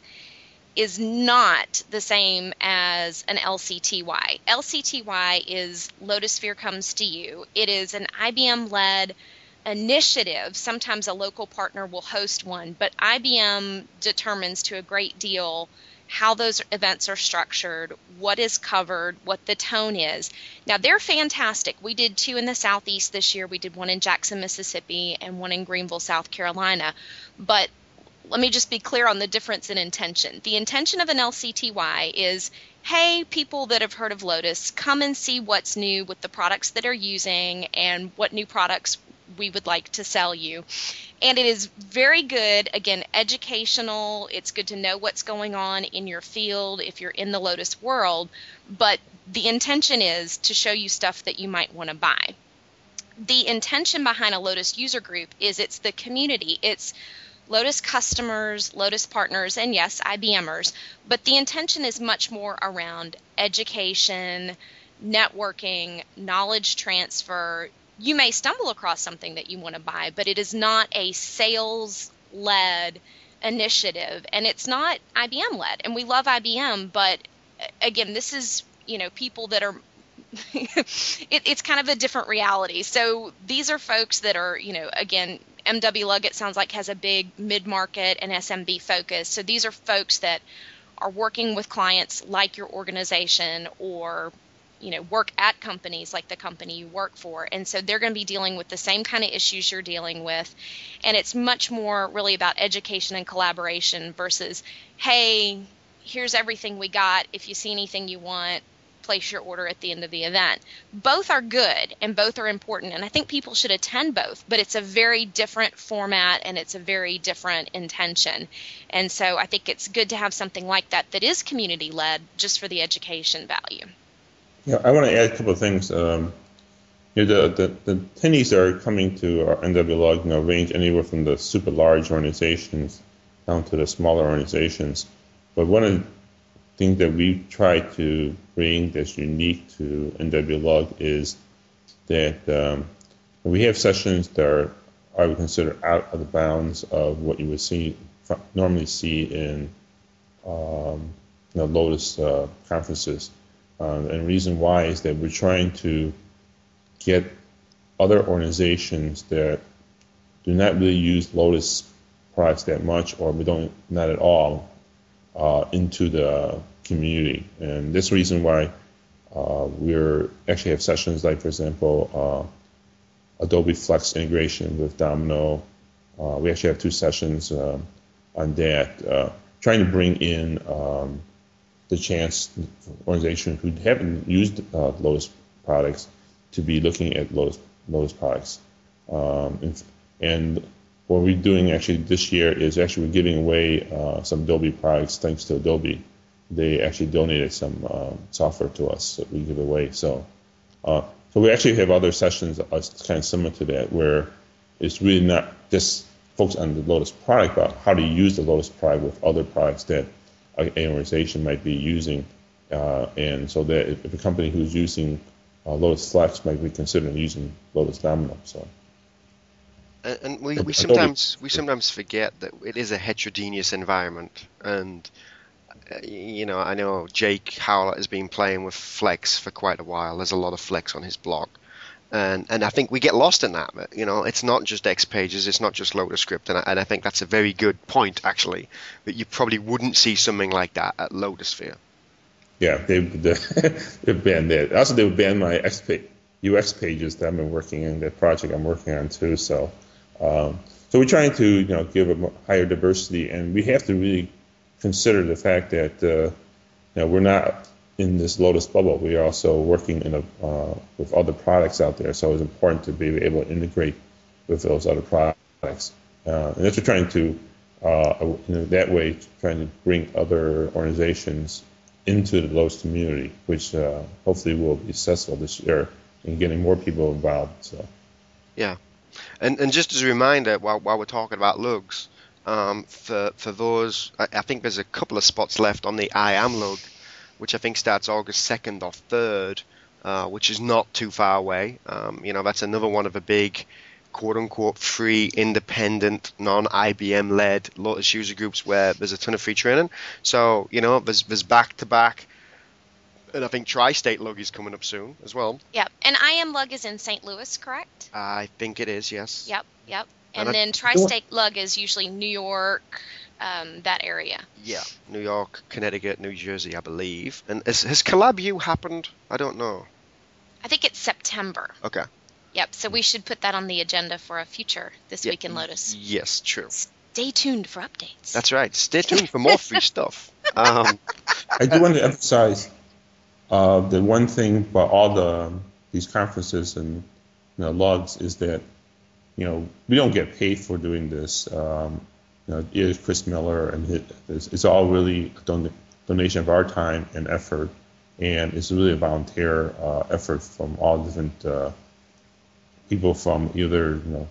is not the same as an LCTY. LCTY is Lotusphere comes to you. It is an IBM led initiative. Sometimes a local partner will host one, but IBM determines to a great deal how those events are structured, what is covered, what the tone is. Now, they're fantastic. We did two in the Southeast this year. We did one in Jackson, Mississippi, and one in Greenville, South Carolina. But let me just be clear on the difference in intention. The intention of an LCTY is hey, people that have heard of Lotus, come and see what's new with the products that are using and what new products we would like to sell you. And it is very good, again, educational. It's good to know what's going on in your field if you're in the Lotus world, but the intention is to show you stuff that you might want to buy. The intention behind a Lotus user group is it's the community. It's Lotus customers, Lotus partners, and yes, IBMers. But the intention is much more around education, networking, knowledge transfer, you may stumble across something that you want to buy, but it is not a sales led initiative, and it's not IBM led. And we love IBM, but again, this is you know people that are [laughs] it, it's kind of a different reality. So these are folks that are, you know, again, MW Lug, sounds like, has a big mid market and SMB focus. So these are folks that are working with clients like your organization or you know work at companies like the company you work for and so they're going to be dealing with the same kind of issues you're dealing with and it's much more really about education and collaboration versus hey here's everything we got if you see anything you want place your order at the end of the event. Both are good and both are important, and I think people should attend both, but it's a very different format and it's a very different intention. And so I think it's good to have something like that that is community led just for the education value. Yeah, I want to add a couple of things. Um, you know, the, the, are coming to our MW Lug you know, range anywhere from the super large organizations down to the smaller organizations. But one of the things that we try to bring that's unique to MW Lug is that um, we have sessions that are, I would consider out of the bounds of what you would see normally see in um, you know, Lotus uh, conferences. Um, and reason why is that we're trying to get other organizations that do not really use Lotus products that much, or we don't not at all, uh, into the community. And this reason why uh, we're actually have sessions like, for example, uh, Adobe Flex integration with Domino. Uh, we actually have two sessions uh, on that, uh, trying to bring in um, the chance for organizations who haven't used Lotus products to be looking at Lotus, Lotus products. Um, and, and what we're doing actually this year is actually we're giving away uh, some Adobe products thanks to Adobe. They actually donated some uh, software to us that we give away. So, uh, so we actually have other sessions that are kind of similar to that where it's really not just focused on the Lotus product, but how to use the Lotus product with other products that an organization might be using. Uh, and so that if a company who's using uh, Lotus Flex might be considering using Lotus Domino. So. And we, we sometimes we sometimes forget that it is a heterogeneous environment, and uh, you know I know Jake Howlett has been playing with Flex for quite a while. There's a lot of Flex on his blog, and and I think we get lost in that. You know, it's not just X pages, it's not just Lotus Script, and I, and I think that's a very good point actually. That you probably wouldn't see something like that at Lotusphere. Yeah, they they banned that. Also, they would ban my XP, UX pages that I've been working in, the project I'm working on too. So um, so we're trying to you know give a higher diversity, and we have to really consider the fact that uh, you know we're not in this Lotus bubble. We are also working in a, uh, with other products out there, so it's important to be able to integrate with those other products. Uh, and that's we're trying to uh, in that way trying to bring other organizations into the Lotus community, which uh, hopefully will be successful this year in getting more people involved. So. Yeah, and and just as a reminder, while while we're talking about lugs, um, for for those, I, I, think there's a couple of spots left on the I am lug, which I think starts August second or third, uh, which is not too far away. Um, you know, that's another one of the big quote unquote free, independent, non IBM led Lotus user groups where there's a ton of free training. So, you know, there's there's back to back and I think Tri-State Lug is coming up soon as well. Yep, and I Am Lug is in St. Louis, correct? I think it is, yes. Yep, yep. And, and then Tri-State Lug is usually New York, um, that area. Yeah, New York, Connecticut, New Jersey, I believe. And has, has Collab U happened? I don't know. I think it's September. Okay. Yep, so we should put that on the agenda for a future This Week in Lotus. Yes, true. Stay tuned for updates. That's right. Stay tuned for more free [laughs] stuff. Um, I do want to emphasize uh, the one thing about all the these conferences and you know, lugs is that you know we don't get paid for doing this. Um, you know, Chris Miller, and it, it's, it's, all really a don- donation of our time and effort, and it's really a volunteer uh, effort from all different uh, people from either you know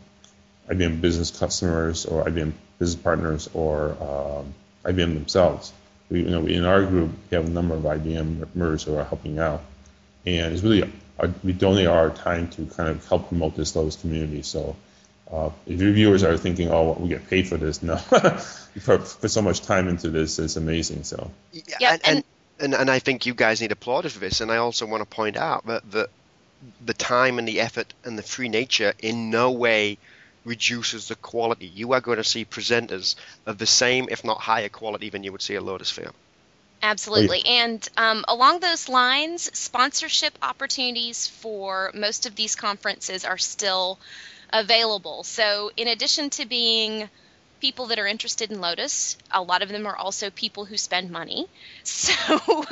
IBM business customers or IBM business partners or um, IBM themselves. We, you know, in our group, we have a number of IBM members who are helping out, and it's really our, we donate our time to kind of help promote this Lotus community. So uh, if your viewers are thinking, "Oh, we get paid for this," no, [laughs] you put, put so much time into this. It's amazing. So Yeah, and, and, and and I think you guys need applauded for this. And I also want to point out that the the time and the effort and the free nature in no way reduces the quality. You are going to see presenters of the same, if not higher quality than you would see at Lotusphere. Absolutely. And um, along those lines, sponsorship opportunities for most of these conferences are still available. So, in addition to being people that are interested in Lotus, a lot of them are also people who spend money. [laughs] So,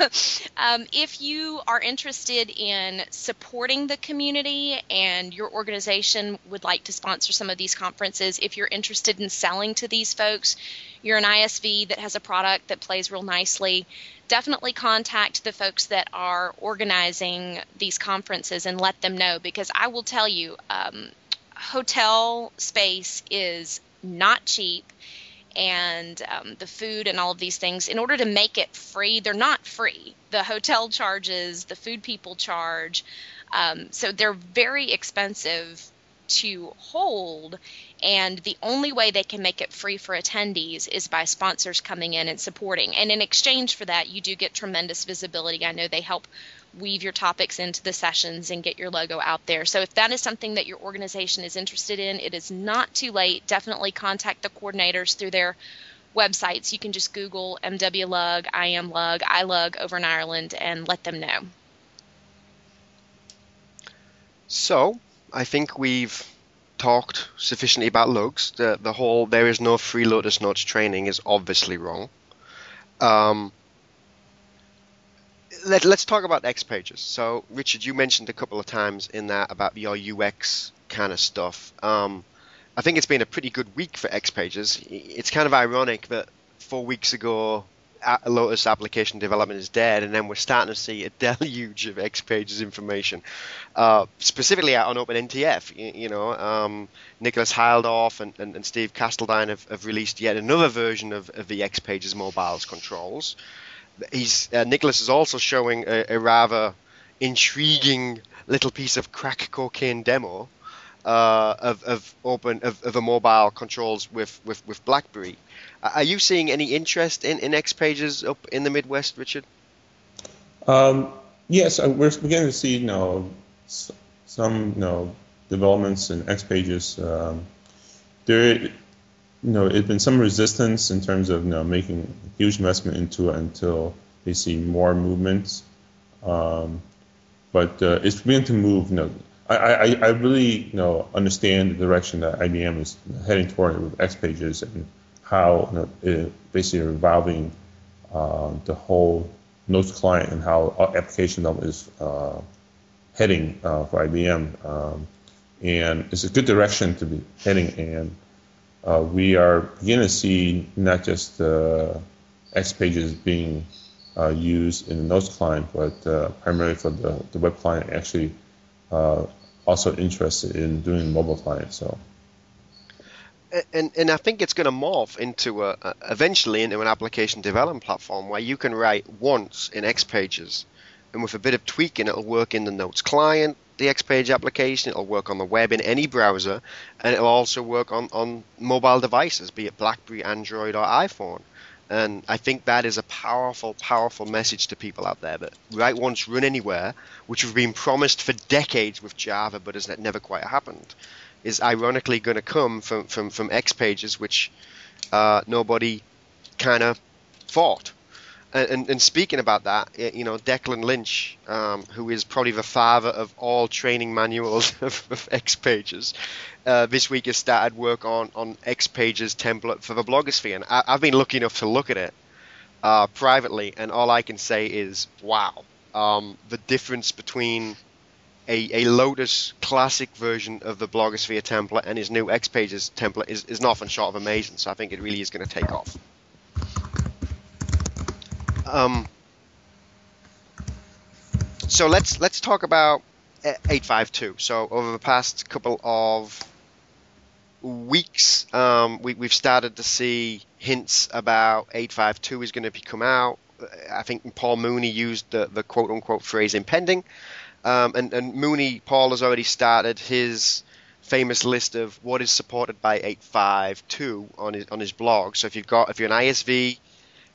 um, if you are interested in supporting the community and your organization would like to sponsor some of these conferences, if you're interested in selling to these folks, you're an ISV that has a product that plays real nicely, definitely contact the folks that are organizing these conferences and let them know because I will tell you, um, hotel space is not cheap and um, the food and all of these things in order to make it free they're not free. The hotel charges the food people charge um, so they're very expensive to hold and the only way they can make it free for attendees is by sponsors coming in and supporting. And in exchange for that you do get tremendous visibility. I know they help weave your topics into the sessions and get your logo out there. So if that is something that your organization is interested in, it is not too late. Definitely contact the coordinators through their websites. You can just Google mw MWLUG, IAMLUG, iLUG over in Ireland and let them know. So, I think we've talked sufficiently about lugs. The, the whole there is no free Lotus Notes training is obviously wrong. Um, let, us talk about X pages. So, Richard, you mentioned a couple of times in that about your UX kind of stuff. Um, I think it's been a pretty good week for X pages. It's kind of ironic that four weeks ago, Lotus application development is dead, and then we're starting to see a [laughs] deluge of X pages information, uh, specifically out on OpenNTF. You, you know, um, Nicholas Heidloff and, and, and, Steve Castledine have, have, released yet another version of, of the X pages mobiles controls he's uh, Nicholas is also showing a, a, rather intriguing little piece of crack cocaine demo uh, of, of open of, of a mobile controls with, with, with BlackBerry. Are you seeing any interest in, in X Pages up in the Midwest, Richard? Um, yes, uh, we're beginning to see you know some you know developments in X Pages. Um, there you know, it's been some resistance in terms of you know, making huge investment into it until they see more movements. Um, but uh, it's beginning to move. You know, I, I, I really you know understand the direction that IBM is heading toward with X Pages and how you know, it basically revolving uh, the whole Notes client and how application level is uh, heading uh, for IBM. Um, and it's a good direction to be heading and uh, we are beginning to see not just uh, X pages being uh, used in the Notes client, but uh, primarily for the, the web client actually uh, also interested in doing mobile client. So. And, and I think it's going to morph into a, eventually into an application development platform where you can write once in X pages, and with a bit of tweaking, it'll work in the Notes client, the Xpage application. It'll work on the web in any browser, and it'll also work on, on mobile devices, be it BlackBerry, Android, or iPhone. And I think that is a powerful, powerful message to people out there that write once, run anywhere, which we've been promised for decades with Java, but has never quite happened, is ironically going to come from, from, from X pages, which uh, nobody kind of thought and, and, speaking about that, you know, Declan Lynch, um, who is probably the father of all training manuals [laughs] of, of X Pages, uh, this week has started work on, on X Pages template for the blogosphere. And I, have been lucky enough to look at it uh, privately, and all I can say is, wow. Um, the difference between a, a Lotus classic version of the blogosphere template and his new X Pages template is, is nothing short of amazing. So I think it really is going to take off. Um, so let's let's talk about 852. So over the past couple of weeks, um, we, have started to see hints about 852 is going to come out. I think Paul Mooney used the, the quote unquote phrase impending. Um, and, and Mooney, Paul has already started his famous list of what is supported by 852 on his on his blog. So if you've got if you're an ISV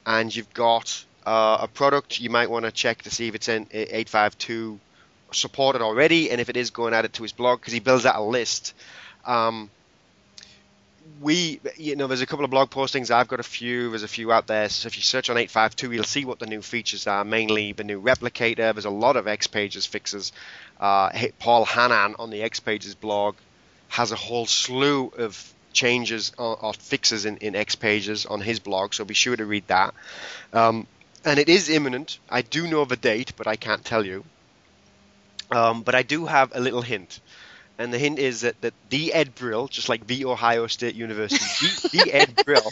and you've got uh, a product, you might want to check to see if it's in 852 supported already, and if it is, go and add it to his blog because he builds out a list. Um, we, you know, there's a couple of blog postings. I've got a few. There's a few out there. So if you search on 852, you'll see what the new features are. Mainly the new replicator. There's a lot of X Pages fixes. Uh, Paul Hannan on the X Pages blog has a whole slew of changes or, or fixes in, in X Pages on his blog. So be sure to read that. Um, and it is imminent. I do know of a date, but I can't tell you. Um, but I do have a little hint and the hint is that, that the Ed Brill, just like the Ohio State University, the, the [laughs] Ed Brill,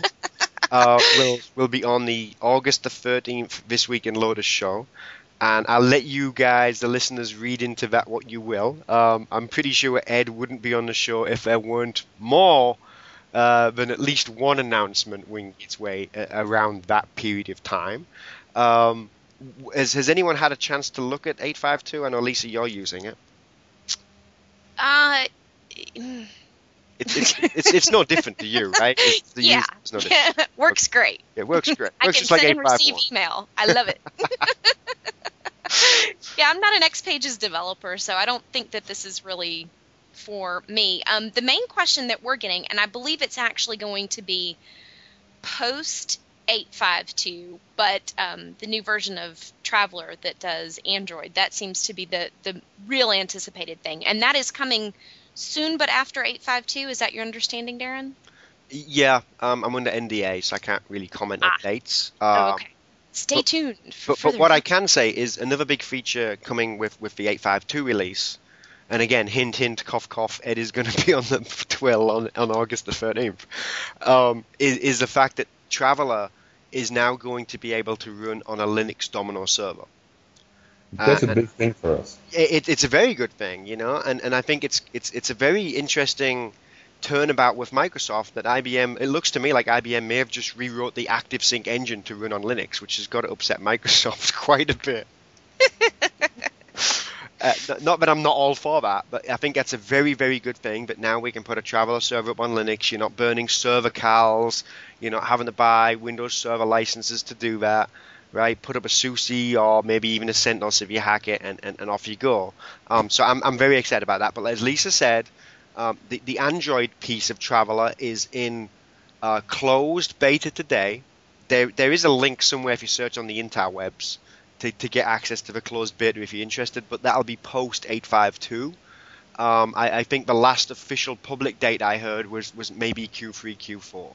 uh, will will be on the August the 13th this week in Lotus show, and I'll let you guys, the listeners, read into that what you will. Um, I'm pretty sure Ed wouldn't be on the show if there weren't more uh, than at least one announcement winging its way uh, around that period of time. Um, has, has anyone had a chance to look at 852? I know Lisa, you're using it. Uh, it's, it's, it's, it's no different to you, right? It's [laughs] the yeah, it's no [laughs] works great. It works great. I works can send like and receive email. I love it. [laughs] yeah, I'm not an X Pages developer, so I don't think that this is really for me. Um, the main question that we're getting, and I believe it's actually going to be post 852, but um, the new version of Traveler that does Android, that seems to be the, the real anticipated thing. And that is coming soon, but after 852. Is that your understanding, Darren? Yeah, um, I'm under NDA, so I can't really comment ah. on dates. Oh, um, oh, okay. Stay but, tuned. But, but what I can say is another big feature coming with, with the 852 release and again, hint, hint, cough, cough, Ed is going to be on the [laughs] TWIL on, on August the 13th, um, is, is, the fact that Traveler is now going to be able to run on a Linux Domino server. That's uh, a big thing for us. It, it's a very good thing, you know, and, and I think it's it's it's a very interesting turnabout with Microsoft that IBM. It looks to me like IBM may have just rewrote the ActiveSync engine to run on Linux, which has got to upset [laughs] Microsoft quite a bit. [laughs] Uh, not that I'm not all for that, but I think that's a very, very good thing. But now we can put a Traveler server up on Linux. You're not burning server cals. You're not having to buy Windows Server licenses to do that, right? Put up a SUSE or maybe even a CentOS if you hack it, and, and, and off you go. Um, so I'm, I'm very excited about that. But as Lisa said, um, the, the Android piece of Traveler is in uh, closed beta today. There, there is a link somewhere if you search on the interwebs to, to get access to the closed beta if you're interested, but that'll be post 852. Um, I, I, think the last official public date I heard was, was maybe Q3, Q4.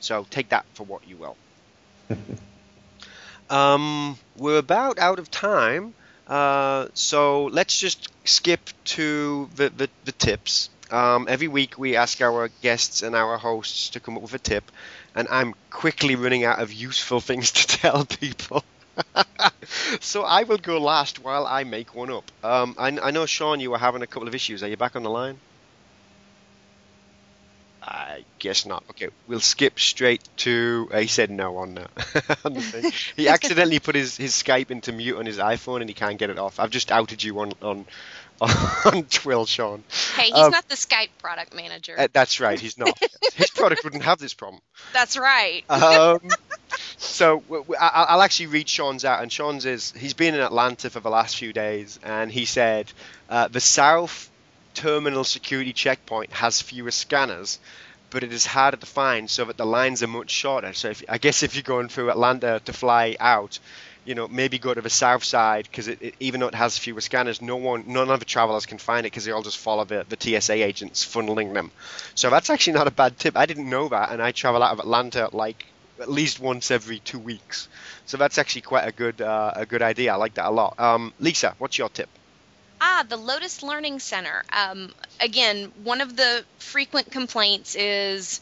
So take that for what you will. [laughs] um, we're about out of time, uh, so let's just skip to the, the, the tips. Um, every week we ask our guests and our hosts to come up with a tip, and I'm quickly running out of useful [laughs] things to tell people. [laughs] so I will go last while I make one up. Um, I, I, know, Sean, you were having a couple of issues. Are you back on the line? I guess not. Okay, we'll skip straight to. Uh, he said no on, [laughs] thing. he accidentally put his, his Skype into mute on his iPhone and he can't get it off. I've just outed you on on [laughs] on TWIL, Sean. Hey, he's um, not the Skype product manager. Uh, that's right, he's not. [laughs] His product wouldn't have this problem. That's right. Um, [laughs] so w- w- I'll actually read Sean's out, and Sean's is he's been in Atlanta for the last few days, and he said uh, the South Terminal Security Checkpoint has fewer scanners, but it is harder to find, so that the lines are much shorter. So if, I guess if you're going through Atlanta to fly out, you know, maybe go to the south side because even though it has fewer scanners, no one, none of the travelers can find it because they all just follow the, the TSA agents funneling them. So that's actually not a bad tip. I didn't know that, and I travel out of Atlanta like at least once every two weeks. So that's actually quite a good uh, a good idea. I like that a lot. Um, Lisa, what's your tip? Ah, the Lotus Learning Center. Um, again, one of the frequent complaints is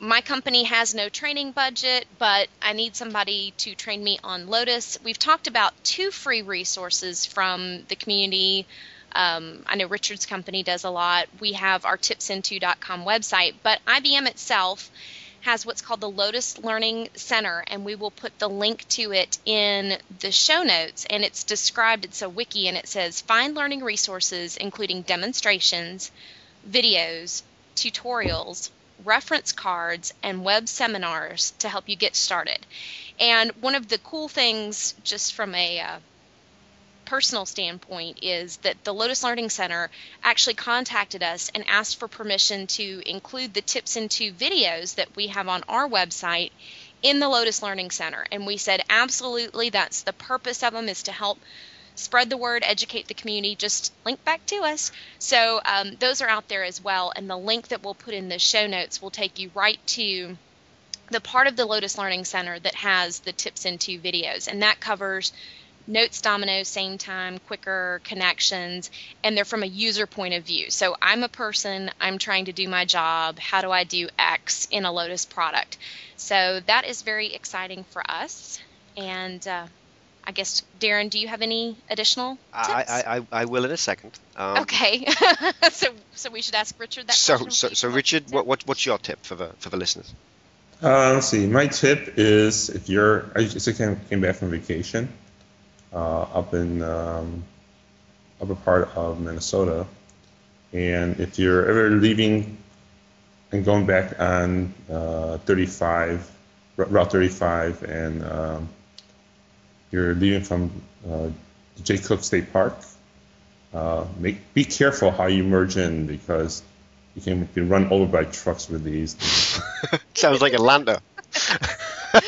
my company has no training budget, but I need somebody to train me on Lotus. We've talked about two free resources from the community. Um, I know Richard's company does a lot. We have our tipsinto.com website, but IBM itself has what's called the Lotus Learning Center, and we will put the link to it in the show notes. And it's described, it's a wiki, and it says find learning resources, including demonstrations, videos, tutorials, reference cards, and web seminars to help you get started. And one of the cool things, just from a uh, personal standpoint, is that the Lotus Learning Center actually contacted us and asked for permission to include the tips and two videos that we have on our website in the Lotus Learning Center. And we said, absolutely, that's the purpose of them is to help spread the word, educate the community, just link back to us. So um, those are out there as well. And the link that we'll put in the show notes will take you right to the part of the Lotus Learning Center that has the tips and two videos. And that covers notes domino same time Quickr connections and they're from a user point of view so i'm a person i'm trying to do my job how do i do x in a lotus product so that is very exciting for us and uh, I guess, Darren, do you have any additional tips? I, I, I will in a second. Um, okay. [laughs] so so we should ask Richard that so, question. So, so Richard, what, what, what's your tip for the, for the listeners? Uh, let's see. My tip is if you're, I just came, came back from vacation uh, up in um, upper part of Minnesota, and if you're ever leaving and going back on uh, 35, Route 35, and um, you're leaving from uh, Jay Cooke State Park, uh, make, be careful how you merge in because you can be run over by trucks with these. [laughs] Sounds like Atlanta. [laughs]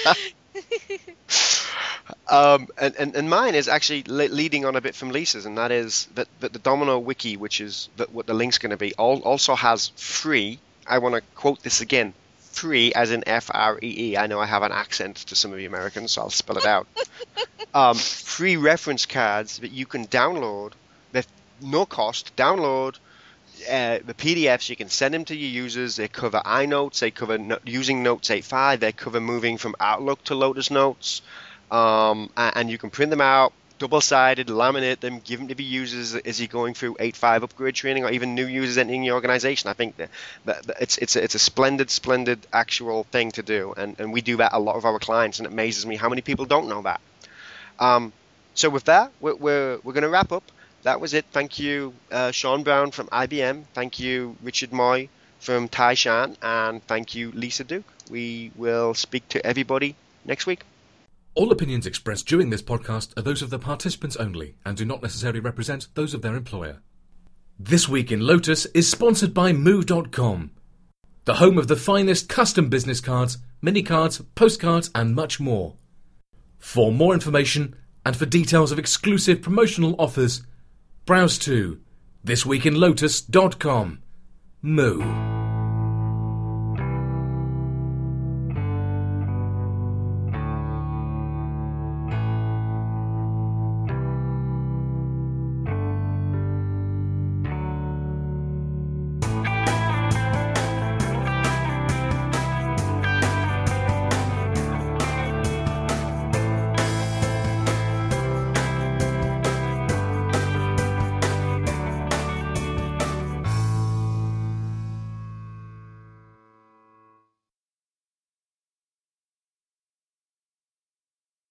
um, and, and, and mine is actually le- leading on a bit from Lisa's, and that is that, that the Domino Wiki, which is that what the link's going to be, all, also has free. I want to quote this again free as in F R E E. I know I have an accent to some of the Americans, so I'll spell it out. [laughs] um, free reference cards that you can download with no cost. Download uh, the PDFs. You can send them to your users. They cover iNotes. They cover no- using Notes 8.5. They cover moving from Outlook to Lotus Notes. Um, and, and you can print them out double-sided, laminate them, give them to the users as you're going through 8.5 upgrade training, or even new users entering your organization. I think that, that it's it's a, it's a splendid, splendid actual thing to do, and, and we do that a lot of our clients, and it amazes me how many people don't know that. Um, so with that, we're we're, we're going to wrap up. That was it. Thank you, uh, Sean Brown from IBM. Thank you, Richard Moy from Taishan, and thank you, Lisa Duke. We will speak to everybody next week. All opinions expressed during this podcast are those of the participants only and do not necessarily represent those of their employer. This Week in Lotus is sponsored by Moo.com, the home of the finest custom business cards, mini cards, postcards, and much more. For more information and for details of exclusive promotional offers, browse to thisweekinlotus.com. Move.